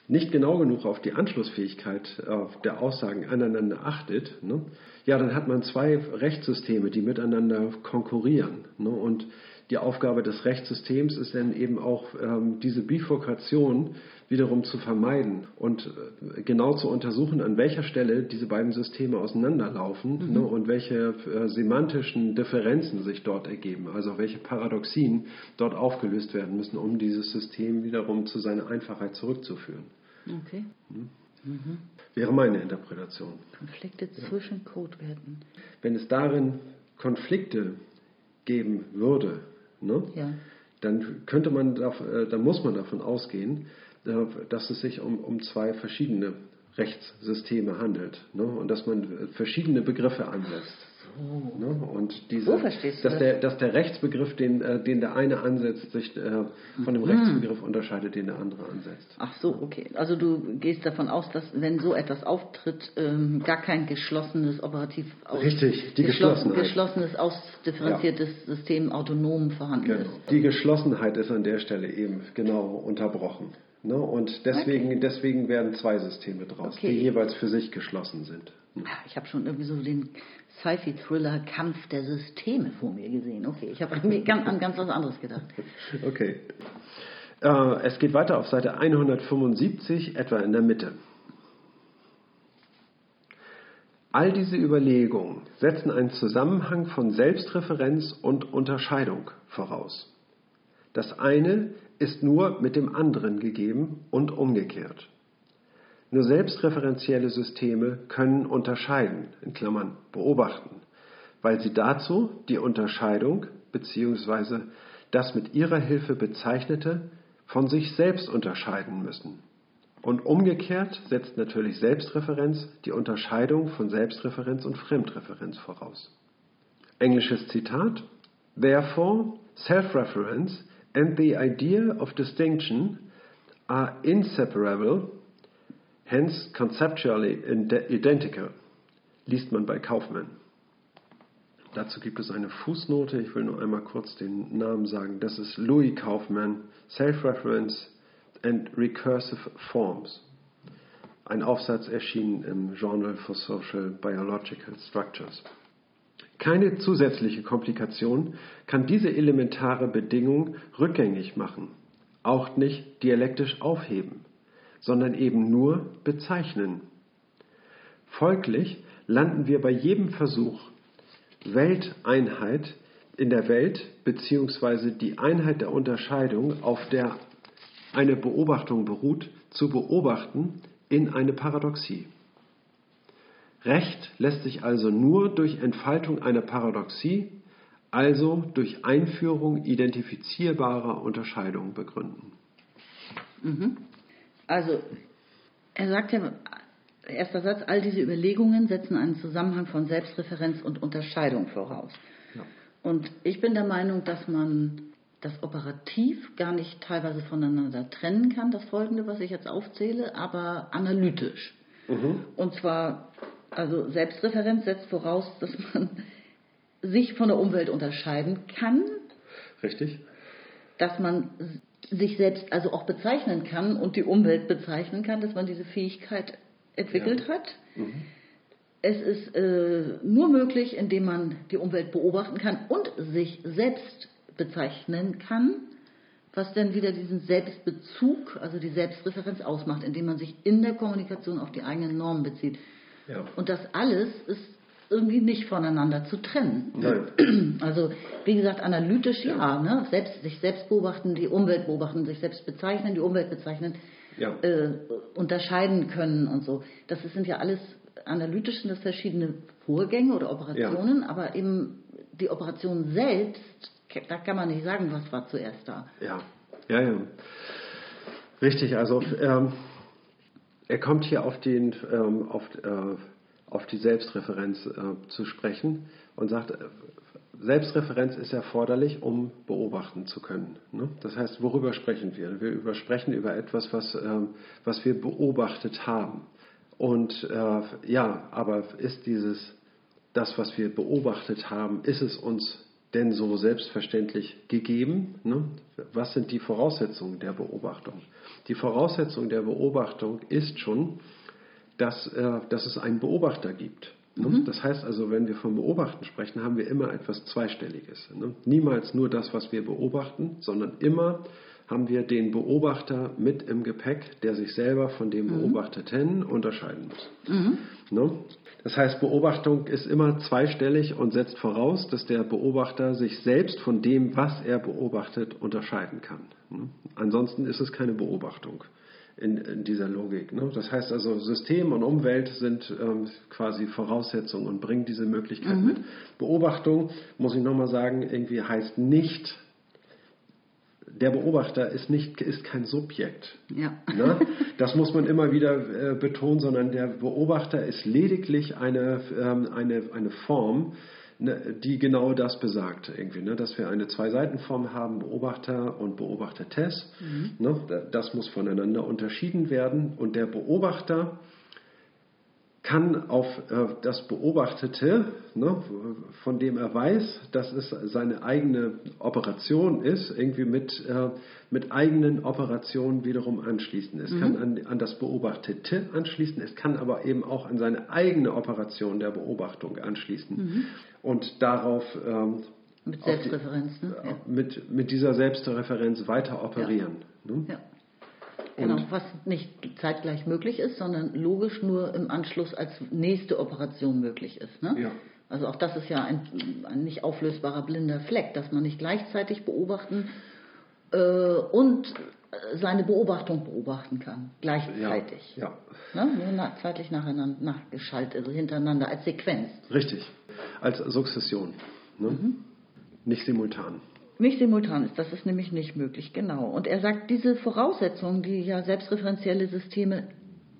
nicht genau genug auf die Anschlussfähigkeit äh, der Aussagen aneinander achtet, ne, ja, dann hat man zwei Rechtssysteme, die miteinander konkurrieren. Ne, und die Aufgabe des Rechtssystems ist dann eben auch ähm, diese Bifurkation wiederum zu vermeiden und äh, genau zu untersuchen, an welcher Stelle diese beiden Systeme auseinanderlaufen mhm. ne, und welche äh, semantischen Differenzen sich dort ergeben, also welche Paradoxien dort aufgelöst werden müssen, um dieses System wiederum zu seiner Einfachheit zurückzuführen. Okay. Hm? Mhm. Wäre meine Interpretation. Konflikte zwischen Codewerten. Wenn es darin Konflikte geben würde, ne, ja. dann könnte man, äh, dann muss man davon ausgehen, äh, dass es sich um, um zwei verschiedene Rechtssysteme handelt ne? und dass man äh, verschiedene Begriffe ansetzt. So. Ne? Und diese, so verstehst du dass, der, dass der Rechtsbegriff, den, äh, den der eine ansetzt, sich äh, von dem mhm. Rechtsbegriff unterscheidet, den der andere ansetzt. Ach so, okay. Also du gehst davon aus, dass wenn so etwas auftritt, ähm, gar kein geschlossenes operativ aus, Richtig, die geschlossen, geschlossenes, ausdifferenziertes ja. System autonom vorhanden genau. ist. Die Geschlossenheit ist an der Stelle eben genau unterbrochen. Ne? Und deswegen, okay. deswegen werden zwei Systeme draus, okay. die jeweils für sich geschlossen sind. Hm. Ich habe schon irgendwie so den Sci-Fi-Thriller Kampf der Systeme vor mir gesehen. Okay, ich habe an ganz was anderes gedacht. Okay. Äh, es geht weiter auf Seite 175, etwa in der Mitte. All diese Überlegungen setzen einen Zusammenhang von Selbstreferenz und Unterscheidung voraus. Das eine ist nur mit dem anderen gegeben und umgekehrt. Nur selbstreferenzielle Systeme können unterscheiden, in Klammern beobachten, weil sie dazu die Unterscheidung bzw. das mit ihrer Hilfe bezeichnete von sich selbst unterscheiden müssen. Und umgekehrt setzt natürlich Selbstreferenz die Unterscheidung von Selbstreferenz und Fremdreferenz voraus. Englisches Zitat Therefore, self-reference and the idea of distinction are inseparable, hence conceptually identical, liest man bei Kaufmann. Dazu gibt es eine Fußnote, ich will nur einmal kurz den Namen sagen. Das ist Louis Kaufmann, Self-Reference and Recursive Forms. Ein Aufsatz erschienen im Journal for Social Biological Structures. Keine zusätzliche Komplikation kann diese elementare Bedingung rückgängig machen, auch nicht dialektisch aufheben, sondern eben nur bezeichnen. Folglich landen wir bei jedem Versuch, Welteinheit in der Welt bzw. die Einheit der Unterscheidung, auf der eine Beobachtung beruht, zu beobachten, in eine Paradoxie. Recht lässt sich also nur durch Entfaltung einer Paradoxie, also durch Einführung identifizierbarer Unterscheidungen begründen. Mhm. Also, er sagt ja, erster Satz, all diese Überlegungen setzen einen Zusammenhang von Selbstreferenz und Unterscheidung voraus. Ja. Und ich bin der Meinung, dass man das operativ gar nicht teilweise voneinander trennen kann, das folgende, was ich jetzt aufzähle, aber analytisch. Mhm. Und zwar also Selbstreferenz setzt voraus, dass man sich von der Umwelt unterscheiden kann. Richtig. Dass man sich selbst also auch bezeichnen kann und die Umwelt bezeichnen kann, dass man diese Fähigkeit entwickelt ja. hat. Mhm. Es ist äh, nur möglich, indem man die Umwelt beobachten kann und sich selbst bezeichnen kann, was dann wieder diesen Selbstbezug, also die Selbstreferenz ausmacht, indem man sich in der Kommunikation auf die eigenen Normen bezieht. Ja. Und das alles ist irgendwie nicht voneinander zu trennen. Nein. Also wie gesagt, analytisch ja, ja ne? selbst, sich selbst beobachten, die Umwelt beobachten, sich selbst bezeichnen, die Umwelt bezeichnen, ja. äh, unterscheiden können und so. Das sind ja alles analytisch sind das verschiedene Vorgänge oder Operationen, ja. aber eben die Operation selbst, da kann man nicht sagen, was war zuerst da. Ja, ja, ja. Richtig, also ähm, er kommt hier auf, den, ähm, auf, äh, auf die Selbstreferenz äh, zu sprechen und sagt, äh, Selbstreferenz ist erforderlich, um beobachten zu können. Ne? Das heißt, worüber sprechen wir? Wir sprechen über etwas, was, ähm, was wir beobachtet haben. Und äh, ja, aber ist dieses, das, was wir beobachtet haben, ist es uns denn so selbstverständlich gegeben? Ne? Was sind die Voraussetzungen der Beobachtung? Die Voraussetzung der Beobachtung ist schon, dass, äh, dass es einen Beobachter gibt. Ne? Mhm. Das heißt also, wenn wir vom Beobachten sprechen, haben wir immer etwas Zweistelliges. Ne? Niemals nur das, was wir beobachten, sondern immer haben wir den Beobachter mit im Gepäck, der sich selber von dem mhm. Beobachteten unterscheiden muss. Mhm. Ne? Das heißt, Beobachtung ist immer zweistellig und setzt voraus, dass der Beobachter sich selbst von dem, was er beobachtet, unterscheiden kann. Ne? Ansonsten ist es keine Beobachtung. In, in, dieser Logik. Ne? Das heißt also, System und Umwelt sind ähm, quasi Voraussetzungen und bringen diese Möglichkeit mhm. mit. Beobachtung, muss ich nochmal sagen, irgendwie heißt nicht, der Beobachter ist, nicht, ist kein Subjekt. Ja. Ne? Das muss man immer wieder äh, betonen, sondern der Beobachter ist lediglich eine, ähm, eine, eine Form, ne, die genau das besagt, irgendwie, ne? dass wir eine Zwei-Seiten-Form haben, Beobachter und Beobachtertes. Mhm. Ne? Das muss voneinander unterschieden werden und der Beobachter kann auf äh, das Beobachtete, ne, von dem er weiß, dass es seine eigene Operation ist, irgendwie mit, äh, mit eigenen Operationen wiederum anschließen. Es mhm. kann an, an das Beobachtete anschließen, es kann aber eben auch an seine eigene Operation der Beobachtung anschließen. Mhm. Und darauf ähm, mit Selbstreferenz, die, ne? ja. mit, mit dieser Selbstreferenz weiter operieren. Ja. Ne? Ja. Genau, was nicht zeitgleich möglich ist, sondern logisch nur im Anschluss als nächste Operation möglich ist. Ne? Ja. Also auch das ist ja ein, ein, nicht auflösbarer blinder Fleck, dass man nicht gleichzeitig beobachten äh, und seine Beobachtung beobachten kann, gleichzeitig. Ja, ja. Ne? Zeitlich nacheinander, nachgeschaltet, also hintereinander als Sequenz. Richtig, als Sukzession, ne? mhm. nicht simultan. Nicht simultan ist, das ist nämlich nicht möglich, genau. Und er sagt, diese Voraussetzungen, die ja selbstreferenzielle Systeme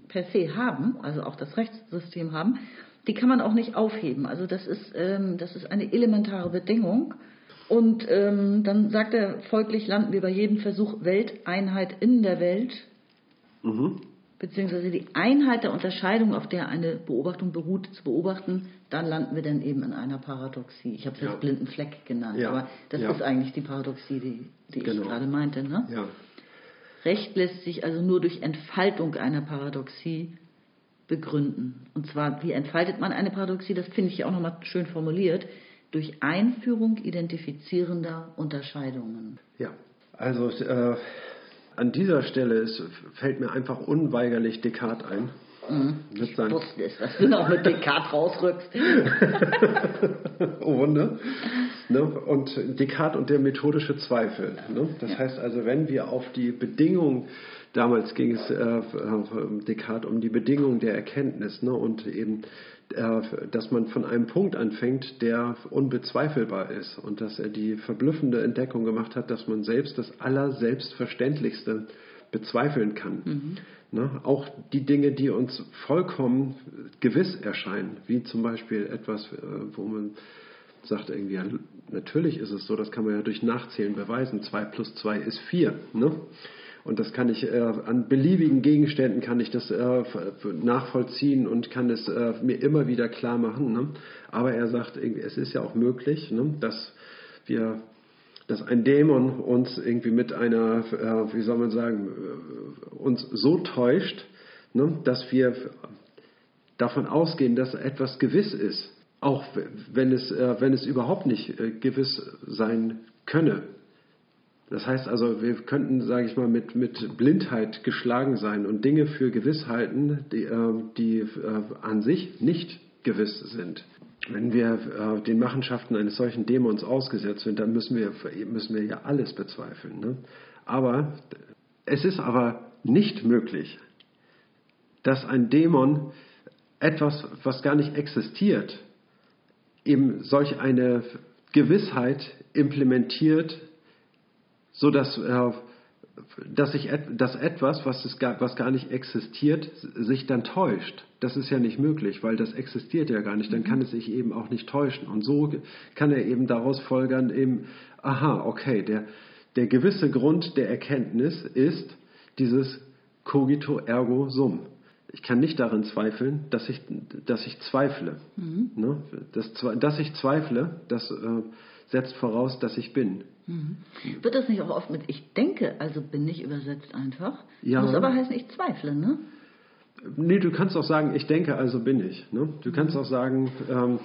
per se haben, also auch das Rechtssystem haben, die kann man auch nicht aufheben. Also das ist, ähm, das ist eine elementare Bedingung. Und ähm, dann sagt er, folglich landen wir bei jedem Versuch Welteinheit in der Welt. Mhm beziehungsweise die Einheit der Unterscheidung, auf der eine Beobachtung beruht, zu beobachten, dann landen wir dann eben in einer Paradoxie. Ich habe es ja. jetzt blinden Fleck genannt, ja. aber das ja. ist eigentlich die Paradoxie, die, die genau. ich gerade meinte. Ne? Ja. Recht lässt sich also nur durch Entfaltung einer Paradoxie begründen. Und zwar, wie entfaltet man eine Paradoxie? Das finde ich auch nochmal schön formuliert. Durch Einführung identifizierender Unterscheidungen. Ja, also äh, an dieser Stelle ist, fällt mir einfach unweigerlich Descartes ein. Mhm. Ich wusste es, dass du noch mit Descartes rausrückst. oh Wunder. Ne? Und Descartes und der methodische Zweifel. Ne? Das ja. heißt also, wenn wir auf die Bedingungen, damals ging es äh, Descartes um die Bedingungen der Erkenntnis ne? und eben dass man von einem Punkt anfängt, der unbezweifelbar ist und dass er die verblüffende Entdeckung gemacht hat, dass man selbst das Allerselbstverständlichste bezweifeln kann. Mhm. Ne? Auch die Dinge, die uns vollkommen gewiss erscheinen, wie zum Beispiel etwas, äh, wo man sagt irgendwie, ja, natürlich ist es so, das kann man ja durch Nachzählen beweisen, 2 plus 2 ist 4. Ne? Und das kann ich äh, an beliebigen Gegenständen kann ich das äh, nachvollziehen und kann es äh, mir immer wieder klar machen. Ne? Aber er sagt, es ist ja auch möglich, ne, dass wir dass ein Dämon uns irgendwie mit einer, äh, wie soll man sagen, äh, uns so täuscht, ne, dass wir davon ausgehen, dass etwas gewiss ist, auch wenn es, äh, wenn es überhaupt nicht gewiss sein könne. Das heißt also, wir könnten, sage ich mal, mit, mit Blindheit geschlagen sein und Dinge für gewiss halten, die, äh, die an sich nicht gewiss sind. Wenn wir den Machenschaften eines solchen Dämons ausgesetzt sind, dann müssen wir, müssen wir ja alles bezweifeln. Ne? Aber es ist aber nicht möglich, dass ein Dämon etwas, was gar nicht existiert, eben solch eine Gewissheit implementiert, sodass äh, dass, ich, dass etwas, was, es gar, was gar nicht existiert, sich dann täuscht. Das ist ja nicht möglich, weil das existiert ja gar nicht. Dann kann es sich eben auch nicht täuschen. Und so kann er eben daraus folgern, eben, aha, okay, der, der gewisse Grund der Erkenntnis ist dieses cogito ergo sum ich kann nicht darin zweifeln, dass ich, dass ich zweifle. Mhm. Ne? Das, dass ich zweifle, das äh, setzt voraus, dass ich bin. Mhm. Wird das nicht auch oft mit ich denke, also bin ich übersetzt einfach? Ja. Muss aber heißen, ich zweifle, ne? Nee, du kannst auch sagen, ich denke, also bin ich. Ne? Du kannst mhm. auch sagen, ähm,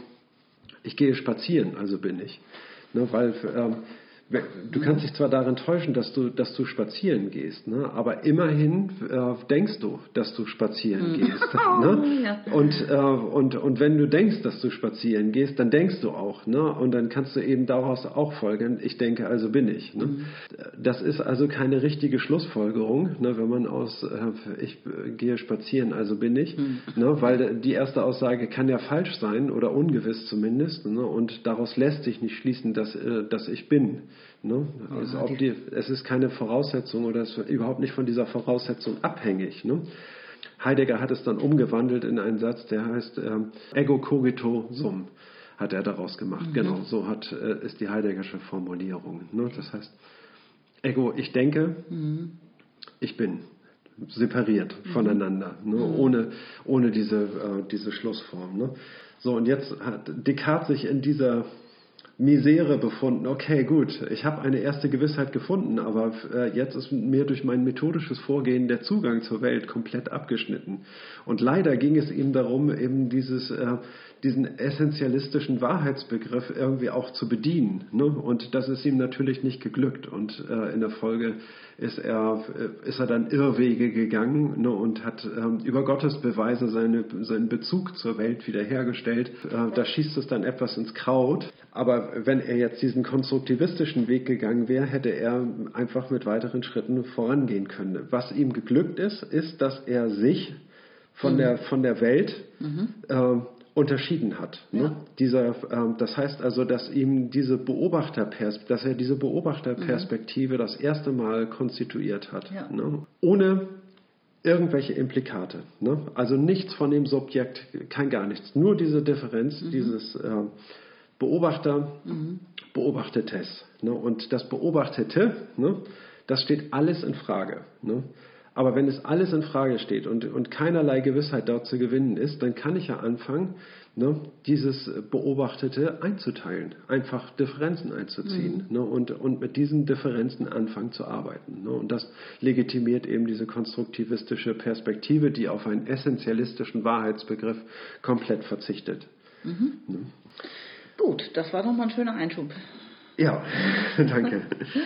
ich gehe spazieren, also bin ich. Ne? Weil ähm, Du kannst dich zwar darin täuschen, dass du, dass du spazieren gehst, ne? aber immerhin äh, denkst du, dass du spazieren mhm. gehst. Ne? ja. und, äh, und, und wenn du denkst, dass du spazieren gehst, dann denkst du auch. Ne? Und dann kannst du eben daraus auch folgern, ich denke, also bin ich. Ne? Mhm. Das ist also keine richtige Schlussfolgerung, ne? wenn man aus, äh, ich gehe spazieren, also bin ich. Mhm. Ne? Weil die erste Aussage kann ja falsch sein oder ungewiss zumindest. Ne? Und daraus lässt sich nicht schließen, dass, äh, dass ich bin. Ne? Also ob die, es ist keine Voraussetzung oder es ist überhaupt nicht von dieser Voraussetzung abhängig. Ne? Heidegger hat es dann umgewandelt in einen Satz, der heißt ähm, ego cogito sum, hat er daraus gemacht. Mhm. Genau, so hat, äh, ist die Heideggersche Formulierung. Ne? Das heißt, ego, ich denke, mhm. ich bin separiert mhm. voneinander, ne? Mhm. ohne, ohne diese, äh, diese Schlussform. Ne? So, und jetzt hat Descartes sich in dieser Misere befunden. Okay, gut, ich habe eine erste Gewissheit gefunden, aber äh, jetzt ist mir durch mein methodisches Vorgehen der Zugang zur Welt komplett abgeschnitten. Und leider ging es ihm darum, eben dieses, äh, diesen essentialistischen Wahrheitsbegriff irgendwie auch zu bedienen. Ne? Und das ist ihm natürlich nicht geglückt. Und äh, in der Folge ist er, äh, ist er dann Irrwege gegangen ne, und hat ähm, über Gottes Beweise seine, seinen Bezug zur Welt wiederhergestellt. Äh, da schießt es dann etwas ins Kraut. Aber wenn er jetzt diesen konstruktivistischen Weg gegangen wäre, hätte er einfach mit weiteren Schritten vorangehen können. Was ihm geglückt ist, ist, dass er sich von, mhm. der, von der Welt mhm. äh, unterschieden hat. Ne? Ja. Dieser, ähm, das heißt also, dass ihm diese Beobachterpers dass er diese Beobachterperspektive mhm. das erste Mal konstituiert hat, ja. ne? ohne irgendwelche Implikate. Ne? Also nichts von dem Subjekt, kein gar nichts, nur diese Differenz, mhm. dieses äh, Beobachter, mhm. Beobachtetes. Ne? Und das Beobachtete, ne? das steht alles in Frage. Ne? Aber wenn es alles in Frage steht und, und keinerlei Gewissheit dort zu gewinnen ist, dann kann ich ja anfangen, ne, dieses Beobachtete einzuteilen, einfach Differenzen einzuziehen mhm. ne, und, und mit diesen Differenzen anfangen zu arbeiten. Ne, und das legitimiert eben diese konstruktivistische Perspektive, die auf einen essentialistischen Wahrheitsbegriff komplett verzichtet. Mhm. Ne. Gut, das war nochmal ein schöner Einschub. Ja, danke.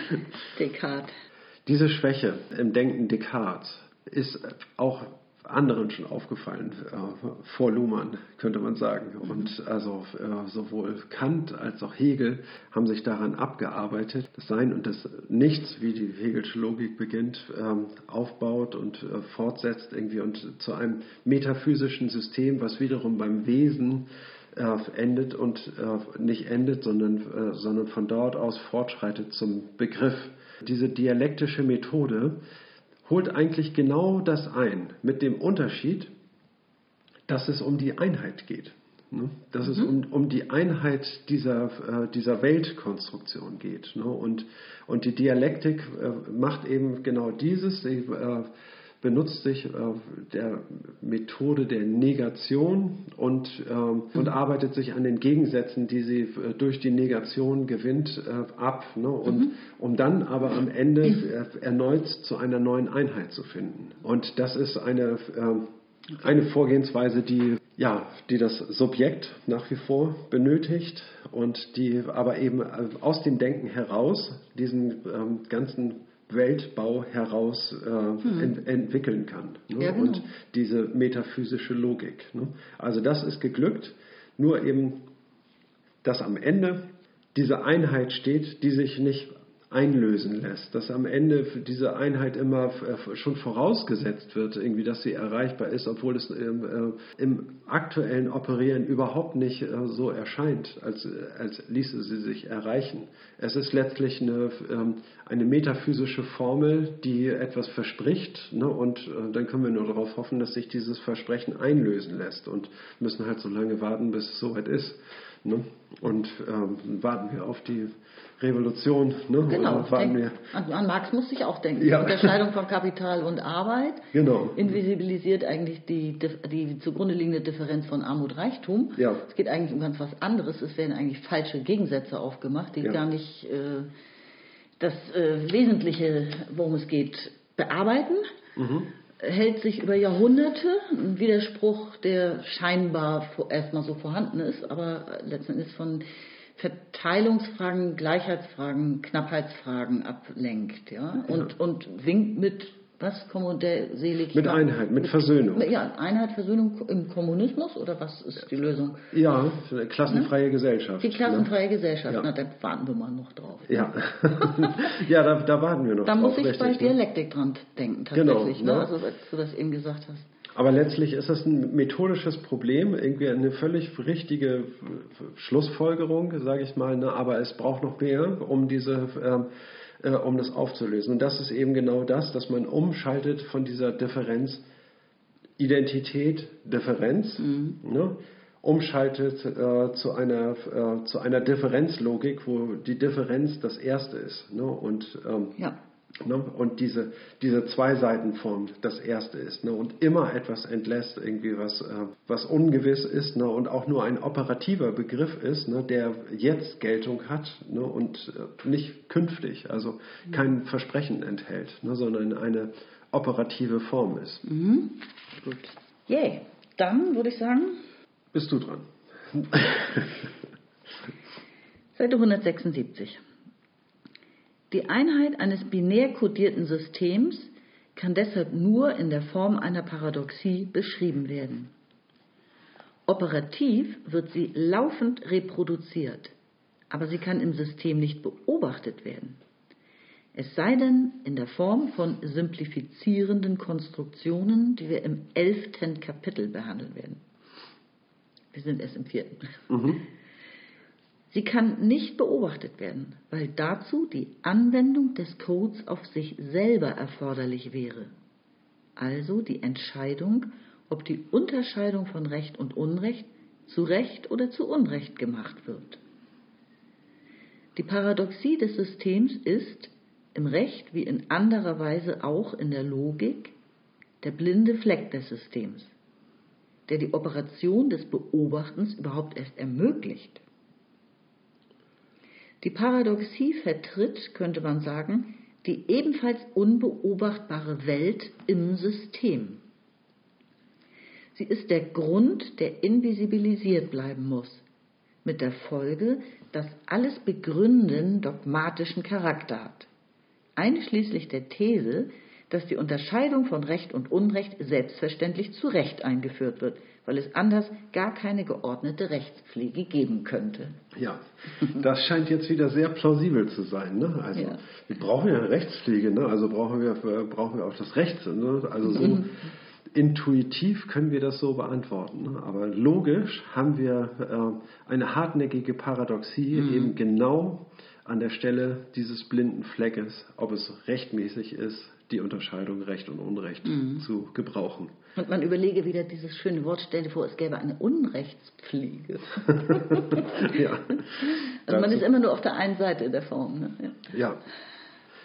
Descartes. Diese Schwäche im Denken Descartes ist auch anderen schon aufgefallen, äh, vor Luhmann, könnte man sagen. Und also äh, sowohl Kant als auch Hegel haben sich daran abgearbeitet, das Sein und das Nichts, wie die Hegelsche Logik beginnt, ähm, aufbaut und äh, fortsetzt irgendwie und zu einem metaphysischen System, was wiederum beim Wesen endet und äh, nicht endet, sondern, äh, sondern von dort aus fortschreitet zum Begriff diese dialektische Methode holt eigentlich genau das ein, mit dem Unterschied, dass es um die Einheit geht. Ne? Dass mhm. es um, um die Einheit dieser, äh, dieser Weltkonstruktion geht. Ne? Und, und die Dialektik äh, macht eben genau dieses. Sie äh, benutzt sich äh, der Methode der Negation und, ähm, und arbeitet sich an den Gegensätzen, die sie äh, durch die Negation gewinnt, äh, ab, ne? und, mhm. um dann aber am Ende äh, erneut zu einer neuen Einheit zu finden. Und das ist eine, äh, eine Vorgehensweise, die ja, die das Subjekt nach wie vor benötigt und die aber eben aus dem Denken heraus diesen ähm, ganzen Weltbau heraus äh, hm. ent entwickeln kann. Ne? Ja, genau. Und diese metaphysische Logik. Ne? Also das ist geglückt, nur eben, dass am Ende diese Einheit steht, die sich nicht einlösen lässt, dass am Ende diese Einheit immer äh, schon vorausgesetzt wird, irgendwie, dass sie erreichbar ist, obwohl es im, äh, im aktuellen Operieren überhaupt nicht äh, so erscheint, als, als ließe sie sich erreichen. Es ist letztlich eine, ähm, eine metaphysische Formel, die etwas verspricht, ne, und dann können wir nur darauf hoffen, dass sich dieses Versprechen einlösen lässt und müssen halt so lange warten, bis es soweit ist. Ne? Und ähm, warten wir auf die Revolution. Ne? Genau. Denk, an, an, Marx musste ich auch denken. Ja. Die Unterscheidung von Kapital und Arbeit genau. invisibilisiert eigentlich die, die zugrunde liegende Differenz von Armut Reichtum. Ja. Es geht eigentlich um ganz was anderes. Es werden eigentlich falsche Gegensätze aufgemacht, die ja. gar nicht äh, das äh, Wesentliche, worum es geht, bearbeiten. Mhm hält sich über Jahrhunderte, ein Widerspruch, der scheinbar erstmal so vorhanden ist, aber letzten Endes von Verteilungsfragen, Gleichheitsfragen, Knappheitsfragen ablenkt, ja, und, ja. und winkt mit was der selig Mit Einheit, mit, mit Versöhnung. Ja, Einheit, Versöhnung im Kommunismus oder was ist die Lösung? Ja, eine klassenfreie ja? Gesellschaft. Die klassenfreie ja. Gesellschaft, ja. na, da warten wir mal noch drauf. Ja, ja da, da warten wir noch da drauf. Da muss ich richtig, bei ne? Dialektik dran denken, tatsächlich, genau, ne? also als du das eben gesagt hast. Aber letztlich ist es ein methodisches Problem, irgendwie eine völlig richtige Schlussfolgerung, sage ich mal, ne? aber es braucht noch mehr, um diese, äh, äh, um das aufzulösen. Und das ist eben genau das, dass man umschaltet von dieser Differenz Identität, Differenz, mhm. ne? umschaltet äh, zu, einer, äh, zu einer Differenzlogik, wo die Differenz das Erste ist. Ne? Und ähm, ja. Ne? Und diese, diese Zwei-Seiten-Form das erste ist. Ne? Und immer etwas entlässt, irgendwie was, äh, was ungewiss ist ne? und auch nur ein operativer Begriff ist, ne? der jetzt Geltung hat ne? und äh, nicht künftig, also kein Versprechen enthält, ne? sondern eine operative Form ist. Mhm. Gut. Yay. Dann würde ich sagen. Bist du dran. Seite 176. Die Einheit eines binär kodierten Systems kann deshalb nur in der Form einer Paradoxie beschrieben werden. Operativ wird sie laufend reproduziert, aber sie kann im System nicht beobachtet werden. Es sei denn in der Form von simplifizierenden Konstruktionen, die wir im elften Kapitel behandeln werden. Wir sind erst im vierten. Mhm. Sie kann nicht beobachtet werden, weil dazu die Anwendung des Codes auf sich selber erforderlich wäre. Also die Entscheidung, ob die Unterscheidung von Recht und Unrecht zu Recht oder zu Unrecht gemacht wird. Die Paradoxie des Systems ist, im Recht wie in anderer Weise auch in der Logik, der blinde Fleck des Systems, der die Operation des Beobachtens überhaupt erst ermöglicht. Die Paradoxie vertritt, könnte man sagen, die ebenfalls unbeobachtbare Welt im System. Sie ist der Grund, der invisibilisiert bleiben muss, mit der Folge, dass alles Begründen dogmatischen Charakter hat, einschließlich der These, dass die Unterscheidung von Recht und Unrecht selbstverständlich zu Recht eingeführt wird, weil es anders gar keine geordnete Rechtspflege geben könnte. Ja, das scheint jetzt wieder sehr plausibel zu sein. Ne? Also ja. wir brauchen ja Rechtspflege, ne? also brauchen wir, brauchen wir auch das Recht. Ne? Also so mhm. intuitiv können wir das so beantworten. Ne? Aber logisch haben wir äh, eine hartnäckige Paradoxie mhm. eben genau an der Stelle dieses blinden Fleckes, ob es rechtmäßig ist, die Unterscheidung Recht und Unrecht mhm. zu gebrauchen. Und man überlege wieder dieses schöne Wort, stell dir vor, es gäbe eine Unrechtspflege. ja. Also man ist immer nur auf der einen Seite der Form. Ne? Ja. ja.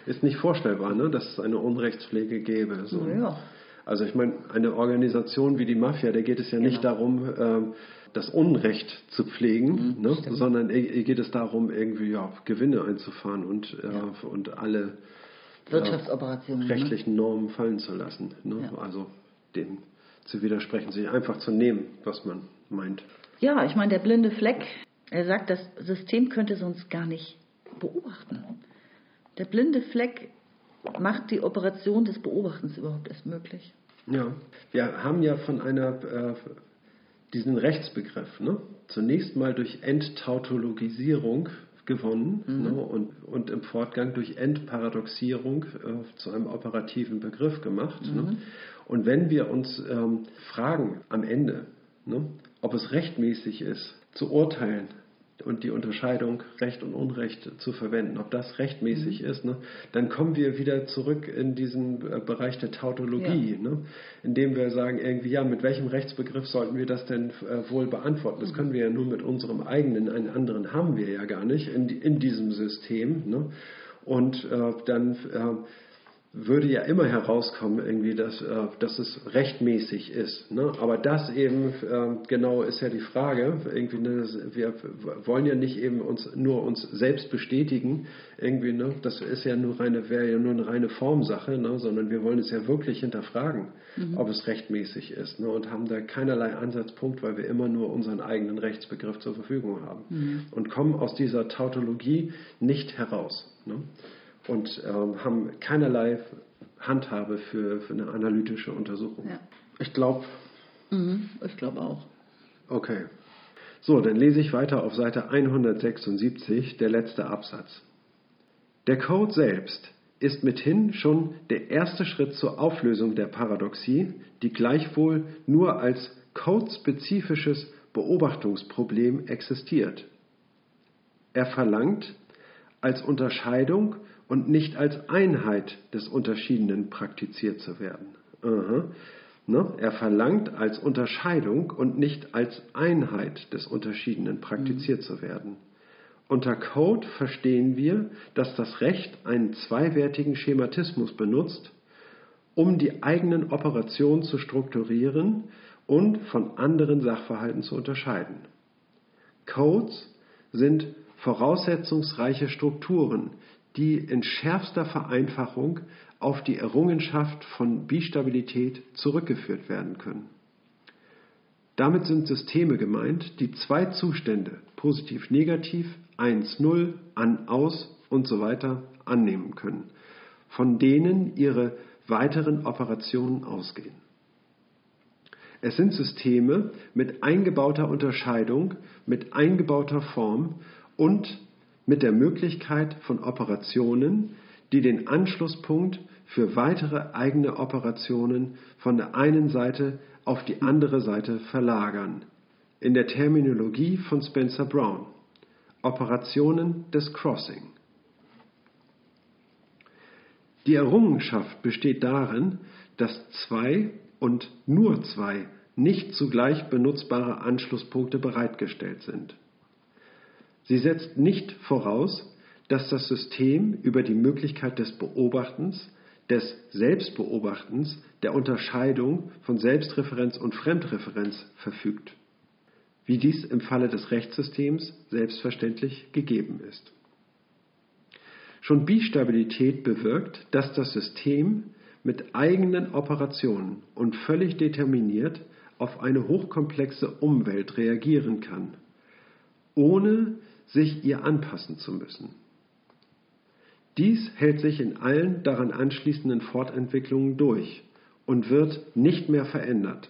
Ist nicht vorstellbar, ne, dass es eine Unrechtspflege gäbe. So. Ja. Also ich meine, eine Organisation wie die Mafia, da geht es ja nicht Genau. darum, ähm, das Unrecht zu pflegen, Mhm, ne? sondern ihr ihr geht es darum, irgendwie ja, Gewinne einzufahren und, äh, Ja. und alle Wirtschaftsoperationen. Ne? rechtlichen Normen fallen zu lassen. Ne? Ja. Also dem zu widersprechen, sich einfach zu nehmen, was man meint. Ja, ich meine, der blinde Fleck, er sagt, das System könnte sonst gar nicht beobachten. Der blinde Fleck macht die Operation des Beobachtens überhaupt erst möglich. Ja, wir haben ja von einer, äh, diesen Rechtsbegriff, ne? zunächst mal durch Enttautologisierung gewonnen ne? und, und im Fortgang durch Entparadoxierung äh, zu einem operativen Begriff gemacht. Ne? Und wenn wir uns ähm, fragen am Ende, ne? ob es rechtmäßig ist, zu urteilen, und die Unterscheidung Recht und Unrecht zu verwenden, ob das rechtmäßig ist, ne, dann kommen wir wieder zurück in diesen äh, Bereich der Tautologie, ne, indem wir sagen, irgendwie, ja, mit welchem Rechtsbegriff sollten wir das denn äh, wohl beantworten? Das können wir ja nur mit unserem eigenen, einen anderen haben wir ja gar nicht in, in diesem System. Ne? Und äh, dann äh, würde ja immer herauskommen, irgendwie, dass, äh, dass es rechtmäßig ist. Ne? Aber das eben, äh, genau ist ja die Frage. Irgendwie, ne, wir wollen ja nicht eben uns nur uns selbst bestätigen, irgendwie, ne? das ist ja nur reine, wäre ja nur eine reine Formsache, ne? sondern wir wollen es ja wirklich hinterfragen, ob es rechtmäßig ist. Ne? Und haben da keinerlei Ansatzpunkt, weil wir immer nur unseren eigenen Rechtsbegriff zur Verfügung haben. Und kommen aus dieser Tautologie nicht heraus. Ne? Und ähm, haben keinerlei Handhabe für, für eine analytische Untersuchung. Ja. Ich glaube, Mhm, ich glaube auch. okay. So, dann lese ich weiter auf Seite 176, der letzte Absatz. Der Code selbst ist mithin schon der erste Schritt zur Auflösung der Paradoxie, die gleichwohl nur als codespezifisches Beobachtungsproblem existiert. Er verlangt, als Unterscheidung und nicht als Einheit des Unterschiedenen praktiziert zu werden. Aha. Ne? Er verlangt, als Unterscheidung und nicht als Einheit des Unterschiedenen praktiziert zu werden. Unter Code verstehen wir, dass das Recht einen zweiwertigen Schematismus benutzt, um die eigenen Operationen zu strukturieren und von anderen Sachverhalten zu unterscheiden. Codes sind voraussetzungsreiche Strukturen, die in schärfster Vereinfachung auf die Errungenschaft von Bistabilität zurückgeführt werden können. Damit sind Systeme gemeint, die zwei Zustände, positiv-negativ, 1-0, an-aus und so weiter, annehmen können, von denen ihre weiteren Operationen ausgehen. Es sind Systeme mit eingebauter Unterscheidung, mit eingebauter Form und mit der Möglichkeit von Operationen, die den Anschlusspunkt für weitere eigene Operationen von der einen Seite auf die andere Seite verlagern. In der Terminologie von Spencer Brown. Operationen des Crossing. Die Errungenschaft besteht darin, dass zwei und nur zwei nicht zugleich benutzbare Anschlusspunkte bereitgestellt sind. Sie setzt nicht voraus, dass das System über die Möglichkeit des Beobachtens, des Selbstbeobachtens, der Unterscheidung von Selbstreferenz und Fremdreferenz verfügt, wie dies im Falle des Rechtssystems selbstverständlich gegeben ist. Schon Bistabilität bewirkt, dass das System mit eigenen Operationen und völlig determiniert auf eine hochkomplexe Umwelt reagieren kann, ohne sich ihr anpassen zu müssen. Dies hält sich in allen daran anschließenden Fortentwicklungen durch und wird nicht mehr verändert.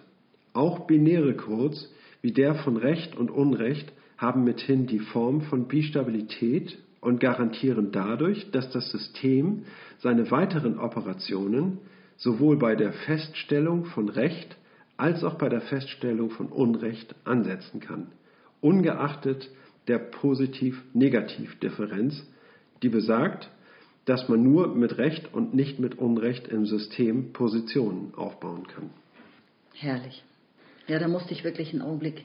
Auch binäre Codes wie der von Recht und Unrecht haben mithin die Form von Bistabilität und garantieren dadurch, dass das System seine weiteren Operationen sowohl bei der Feststellung von Recht als auch bei der Feststellung von Unrecht ansetzen kann, ungeachtet der Positiv-Negativ-Differenz, die besagt, dass man nur mit Recht und nicht mit Unrecht im System Positionen aufbauen kann. Herrlich. Ja, da musste ich wirklich einen Augenblick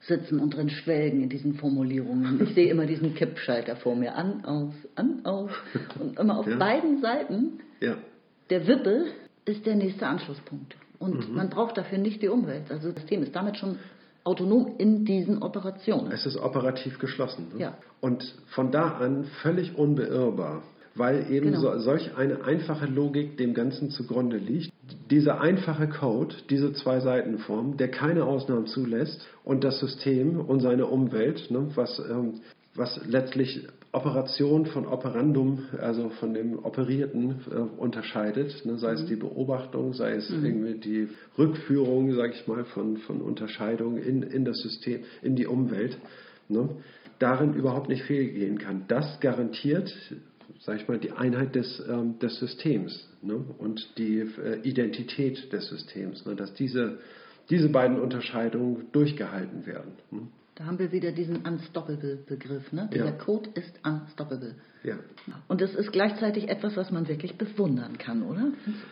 sitzen und drin schwelgen in diesen Formulierungen. Ich sehe immer diesen Kippschalter vor mir. An, aus, an, aus. Und immer auf Ja. beiden Seiten Ja, der Wippe ist der nächste Anschlusspunkt. Und man braucht dafür nicht die Umwelt. Also das System ist damit schon autonom in diesen Operationen. Es ist operativ geschlossen. Ne? Ja. Und von da an völlig unbeirrbar, weil eben Genau. so, solch eine einfache Logik dem Ganzen zugrunde liegt. Dieser einfache Code, diese zwei Seitenform, der keine Ausnahmen zulässt und das System und seine Umwelt, ne, was, ähm, was letztlich Operation von Operandum, also von dem Operierten äh, unterscheidet, ne, sei es die Beobachtung, sei es irgendwie die Rückführung, sage ich mal, von, von Unterscheidungen in, in das System, in die Umwelt, ne, darin überhaupt nicht fehlgehen kann. Das garantiert, sage ich mal, die Einheit des, ähm, des Systems ne, und die äh, Identität des Systems, ne, dass diese, diese beiden Unterscheidungen durchgehalten werden. Ne. Da haben wir wieder diesen Unstoppable-Begriff. Ne? Dieser Ja. Code ist unstoppable. Ja. Und das ist gleichzeitig etwas, was man wirklich bewundern kann, oder?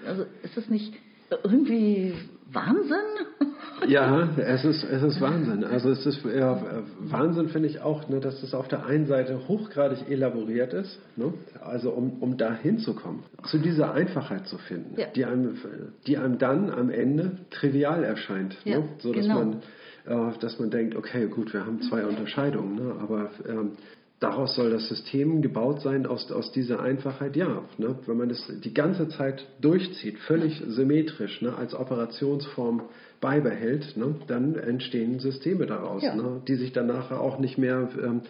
Also ist das nicht irgendwie Wahnsinn? Ja, es ist, es ist Wahnsinn. Also es ist ja, Wahnsinn, finde ich auch, ne, dass es auf der einen Seite hochgradig elaboriert ist, ne, also um, um da hinzukommen, zu dieser Einfachheit zu finden, Ja. die, einem, die einem dann am Ende trivial erscheint. Ja, ne, so dass genau. man, äh, dass man denkt, okay, gut, wir haben zwei Unterscheidungen, ne, aber ähm, Daraus soll das System gebaut sein, aus, aus dieser Einfachheit. Ja, ne, wenn man das die ganze Zeit durchzieht, völlig symmetrisch, ne, als Operationsform beibehält, ne, dann entstehen Systeme daraus, Ja. ne, die sich dann nachher auch nicht mehr ähm,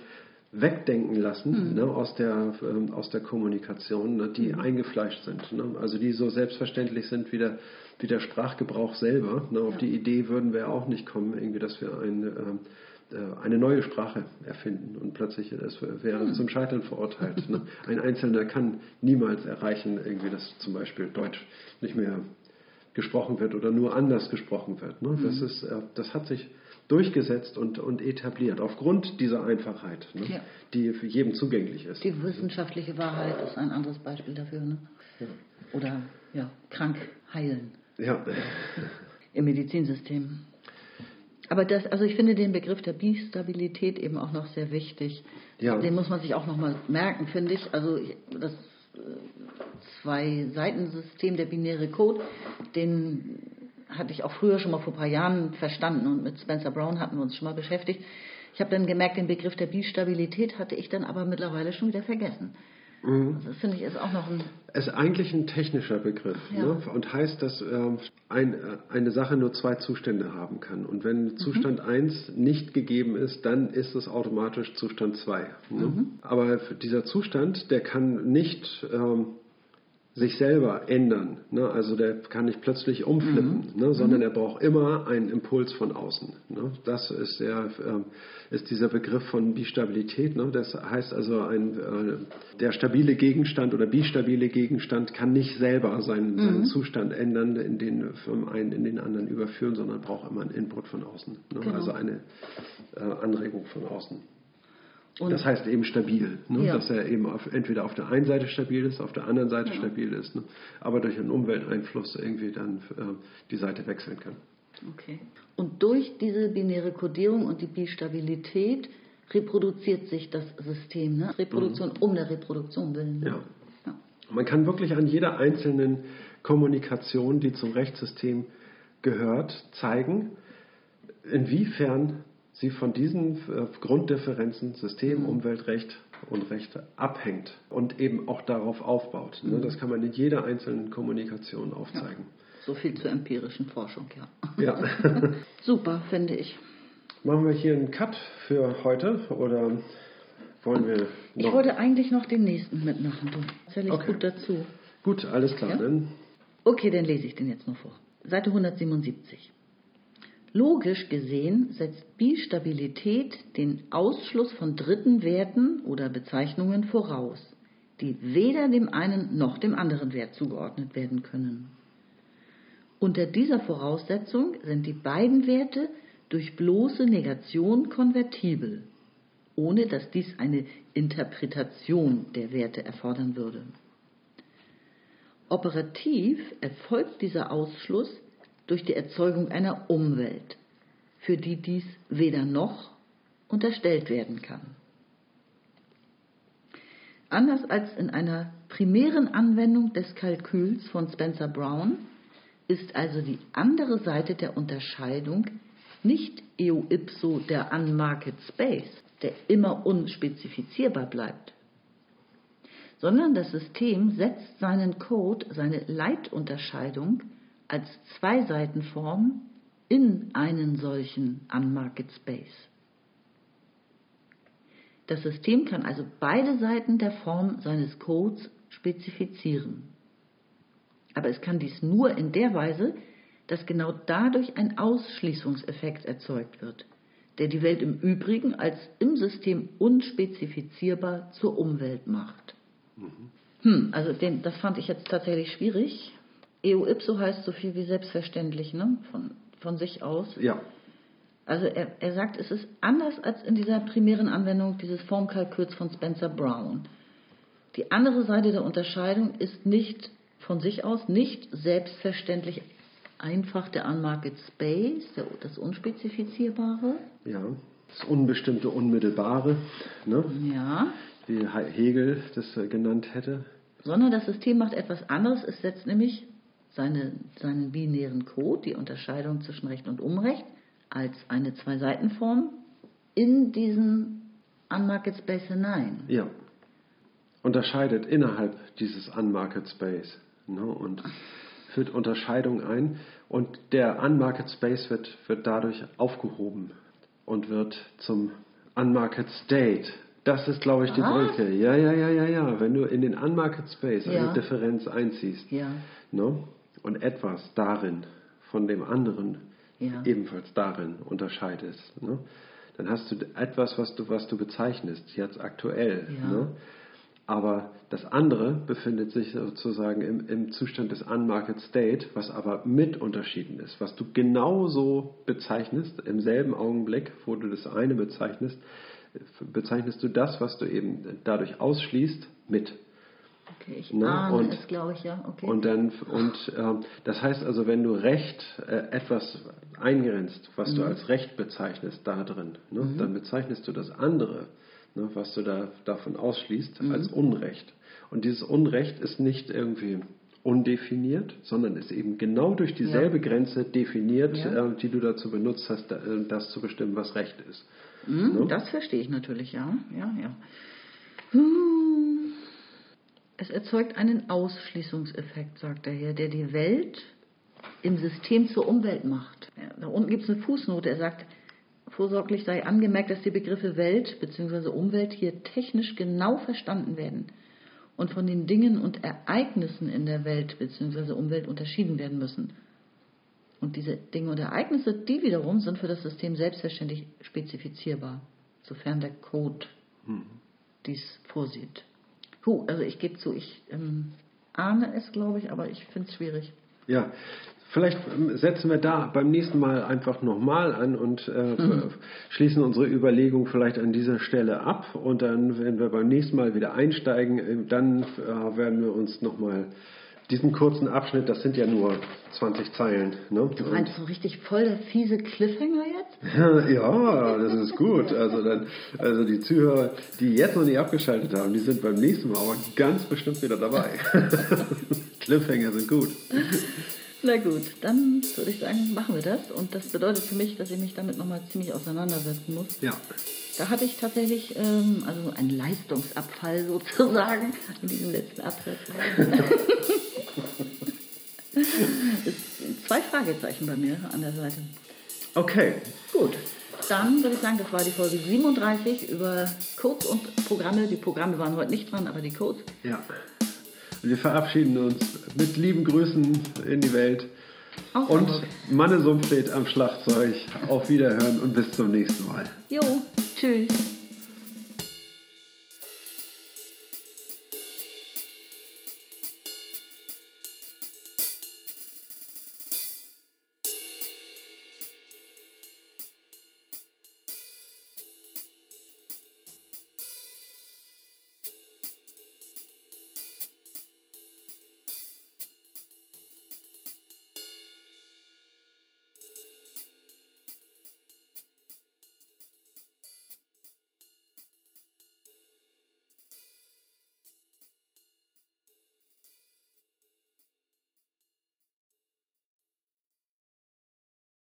wegdenken lassen Mhm. ne, aus, der, ähm, aus der Kommunikation, ne, die eingefleischt sind. Ne, also die so selbstverständlich sind wie der, wie der Sprachgebrauch selber. Ne, auf die Idee würden wir auch nicht kommen, irgendwie, dass wir ein, ähm, äh, eine neue Sprache erfinden und plötzlich es wäre zum Scheitern verurteilt. Ne? Ein Einzelner kann niemals erreichen, irgendwie, dass zum Beispiel Deutsch nicht mehr gesprochen wird oder nur anders gesprochen wird. Ne? Das, ist, äh, das hat sich durchgesetzt und, und etabliert aufgrund dieser Einfachheit, ne? Ja. die für jedem zugänglich ist. Die wissenschaftliche Wahrheit ist ein anderes Beispiel dafür. Ne? Oder ja, krank heilen Ja, im Medizinsystem. Aber das, also ich finde den Begriff der Bistabilität eben auch noch sehr wichtig. Ja. Den muss man sich auch nochmal merken, finde ich. Also ich- das äh, Zwei-Seiten-System, der binäre Code, den hatte ich auch früher schon mal vor ein paar Jahren verstanden und mit Spencer Brown hatten wir uns schon mal beschäftigt. Ich habe dann gemerkt, den Begriff der Bistabilität hatte ich dann aber mittlerweile schon wieder vergessen. Mhm. Also das finde ich ist auch noch ein Es ist eigentlich ein technischer Begriff Ja. ne? und heißt, dass ähm, ein, äh, eine Sache nur zwei Zustände haben kann. Und wenn Zustand 1 nicht gegeben ist, dann ist es automatisch Zustand 2. Ne? Aber für dieser Zustand, der kann nicht ähm, sich selber ändern. Ne? Also der kann nicht plötzlich umflippen, ne? sondern er braucht immer einen Impuls von außen. Ne? Das ist, der, ähm, ist dieser Begriff von Bistabilität. Ne? Das heißt also, ein, äh, der stabile Gegenstand oder bistabile Gegenstand kann nicht selber seinen, seinen Zustand ändern, in den, vom einen in den anderen überführen, sondern braucht immer einen Input von außen. Ne? Genau. Also eine äh, Anregung von außen. Und- das heißt eben stabil, ne? Ja. dass er eben auf, entweder auf der einen Seite stabil ist, auf der anderen Seite stabil ist, ne? aber durch einen Umwelteinfluss irgendwie dann äh, die Seite wechseln kann. Okay. Und durch diese binäre Kodierung und die Bistabilität reproduziert sich das System. Ne? Reproduktion um der Reproduktion willen. ne? Ja. Ja. Man kann wirklich an jeder einzelnen Kommunikation, die zum Rechtssystem gehört, zeigen, inwiefern sie von diesen äh, Grunddifferenzen System, Umweltrecht und Recht abhängt und eben auch darauf aufbaut. Ne? Das kann man in jeder einzelnen Kommunikation aufzeigen. So viel zur empirischen Forschung, ja. Ja. Super, finde ich. Machen wir hier einen Cut für heute oder wollen wir Ich noch? wollte eigentlich noch den nächsten mitmachen. Du zähle ich Okay. gut dazu. Gut, alles klar. Ja? Dann Okay, dann lese ich den jetzt noch vor. Seite 177. Logisch gesehen setzt Bistabilität den Ausschluss von dritten Werten oder Bezeichnungen voraus, die weder dem einen noch dem anderen Wert zugeordnet werden können. Unter dieser Voraussetzung sind die beiden Werte durch bloße Negation konvertibel, ohne dass dies eine Interpretation der Werte erfordern würde. Operativ erfolgt dieser Ausschluss durch die Erzeugung einer Umwelt, für die dies weder noch unterstellt werden kann. Anders als in einer primären Anwendung des Kalküls von Spencer Brown ist also die andere Seite der Unterscheidung nicht eo ipso der Unmarket Space, der immer unspezifizierbar bleibt, sondern das System setzt seinen Code, seine Leitunterscheidung als Zweiseitenform in einen solchen Unmarket Space. Das System kann also beide Seiten der Form seines Codes spezifizieren. Aber es kann dies nur in der Weise, dass genau dadurch ein Ausschließungseffekt erzeugt wird, der die Welt im Übrigen als im System unspezifizierbar zur Umwelt macht. Mhm. Hm, also den, das fand ich jetzt tatsächlich schwierig. Eo ipso heißt so viel wie selbstverständlich, ne? von, von sich aus. Ja. Also er, er sagt, es ist anders als in dieser primären Anwendung dieses Formkalküls von Spencer Brown. Die andere Seite der Unterscheidung ist nicht von sich aus nicht selbstverständlich einfach der Unmarket Space, der, das Unspezifizierbare. Ja, das Unbestimmte, Unmittelbare, ne? Ja. wie Hegel das äh, genannt hätte. Sondern das System macht etwas anderes. Es setzt nämlich seine, seinen binären Code, die Unterscheidung zwischen Recht und Unrecht, als eine Zwei-Seiten-Form in diesen Unmarket Space hinein. Ja. Unterscheidet innerhalb dieses Unmarket Space ne? und führt Unterscheidung ein. Und der Unmarket Space wird, wird dadurch aufgehoben und wird zum Unmarket State. Das ist, glaube ich, die Was? Brücke. Ja, ja, ja, ja, ja. Wenn du in den Unmarket Space Ja. eine Differenz einziehst Ja. ne? Und etwas darin von dem anderen Ja. ebenfalls darin unterscheidest, ne? dann hast du etwas, was du, was du bezeichnest, jetzt aktuell. Ja. Ne? Aber das andere befindet sich sozusagen im, im Zustand des Unmarket State, was aber mit Unterschieden ist, was du genauso bezeichnest, im selben Augenblick, wo du das eine bezeichnest, bezeichnest du das, was du eben dadurch ausschließt, mit. Okay, ich Ne? ahne Und- es, glaube ich, ja. Okay. Und dann und ähm, das heißt also, wenn du Recht äh, etwas eingrenzt, was du als Recht bezeichnest, da drin, ne, dann bezeichnest du das andere, ne, was du da davon ausschließt, als Unrecht. Und dieses Unrecht ist nicht irgendwie undefiniert, sondern ist eben genau durch dieselbe Grenze definiert, Ja. äh, die du dazu benutzt hast, da, äh, das zu bestimmen, was Recht ist. Hm, Das verstehe ich natürlich, ja. ja, ja. Hm. Es erzeugt einen Ausschließungseffekt, sagt er hier, der die Welt im System zur Umwelt macht. Ja, da unten gibt es eine Fußnote, er sagt, vorsorglich sei angemerkt, dass die Begriffe Welt bzw. Umwelt hier technisch genau verstanden werden und von den Dingen und Ereignissen in der Welt bzw. Umwelt unterschieden werden müssen. Und diese Dinge und Ereignisse, die wiederum sind für das System selbstverständlich spezifizierbar, sofern der Code dies vorsieht. Puh, also ich gebe zu, ich ähm, ahne es, glaube ich, aber ich finde es schwierig. Ja, vielleicht ähm, setzen wir da beim nächsten Mal einfach nochmal an und äh, schließen unsere Überlegung vielleicht an dieser Stelle ab. Und dann, wenn wir beim nächsten Mal wieder einsteigen, äh, dann äh, werden wir uns nochmal diesen kurzen Abschnitt, das sind ja nur 20 Zeilen. Ne? Du meinst so richtig voll der fiese Cliffhanger jetzt? Ja, das ist gut. Also, dann, also die Zuhörer, die jetzt noch nicht abgeschaltet haben, die sind beim nächsten Mal aber ganz bestimmt wieder dabei. Cliffhanger sind gut. Na gut, dann würde ich sagen, machen wir das. Und das bedeutet für mich, dass ich mich damit nochmal ziemlich auseinandersetzen muss. Ja. Da hatte ich tatsächlich ähm, also einen Leistungsabfall sozusagen in diesem letzten Absatz. Zwei Fragezeichen bei mir an der Seite. Okay. Gut, dann würde ich sagen, das war die Folge 37 über Codes und Programme. Die Programme waren heute nicht dran, aber die Codes. Ja. Und wir verabschieden uns mit lieben Grüßen in die Welt. Aus Und Hamburg. Manne Sumpf steht am Schlagzeug. Auf Wiederhören und bis zum nächsten Mal. Jo, tschüss.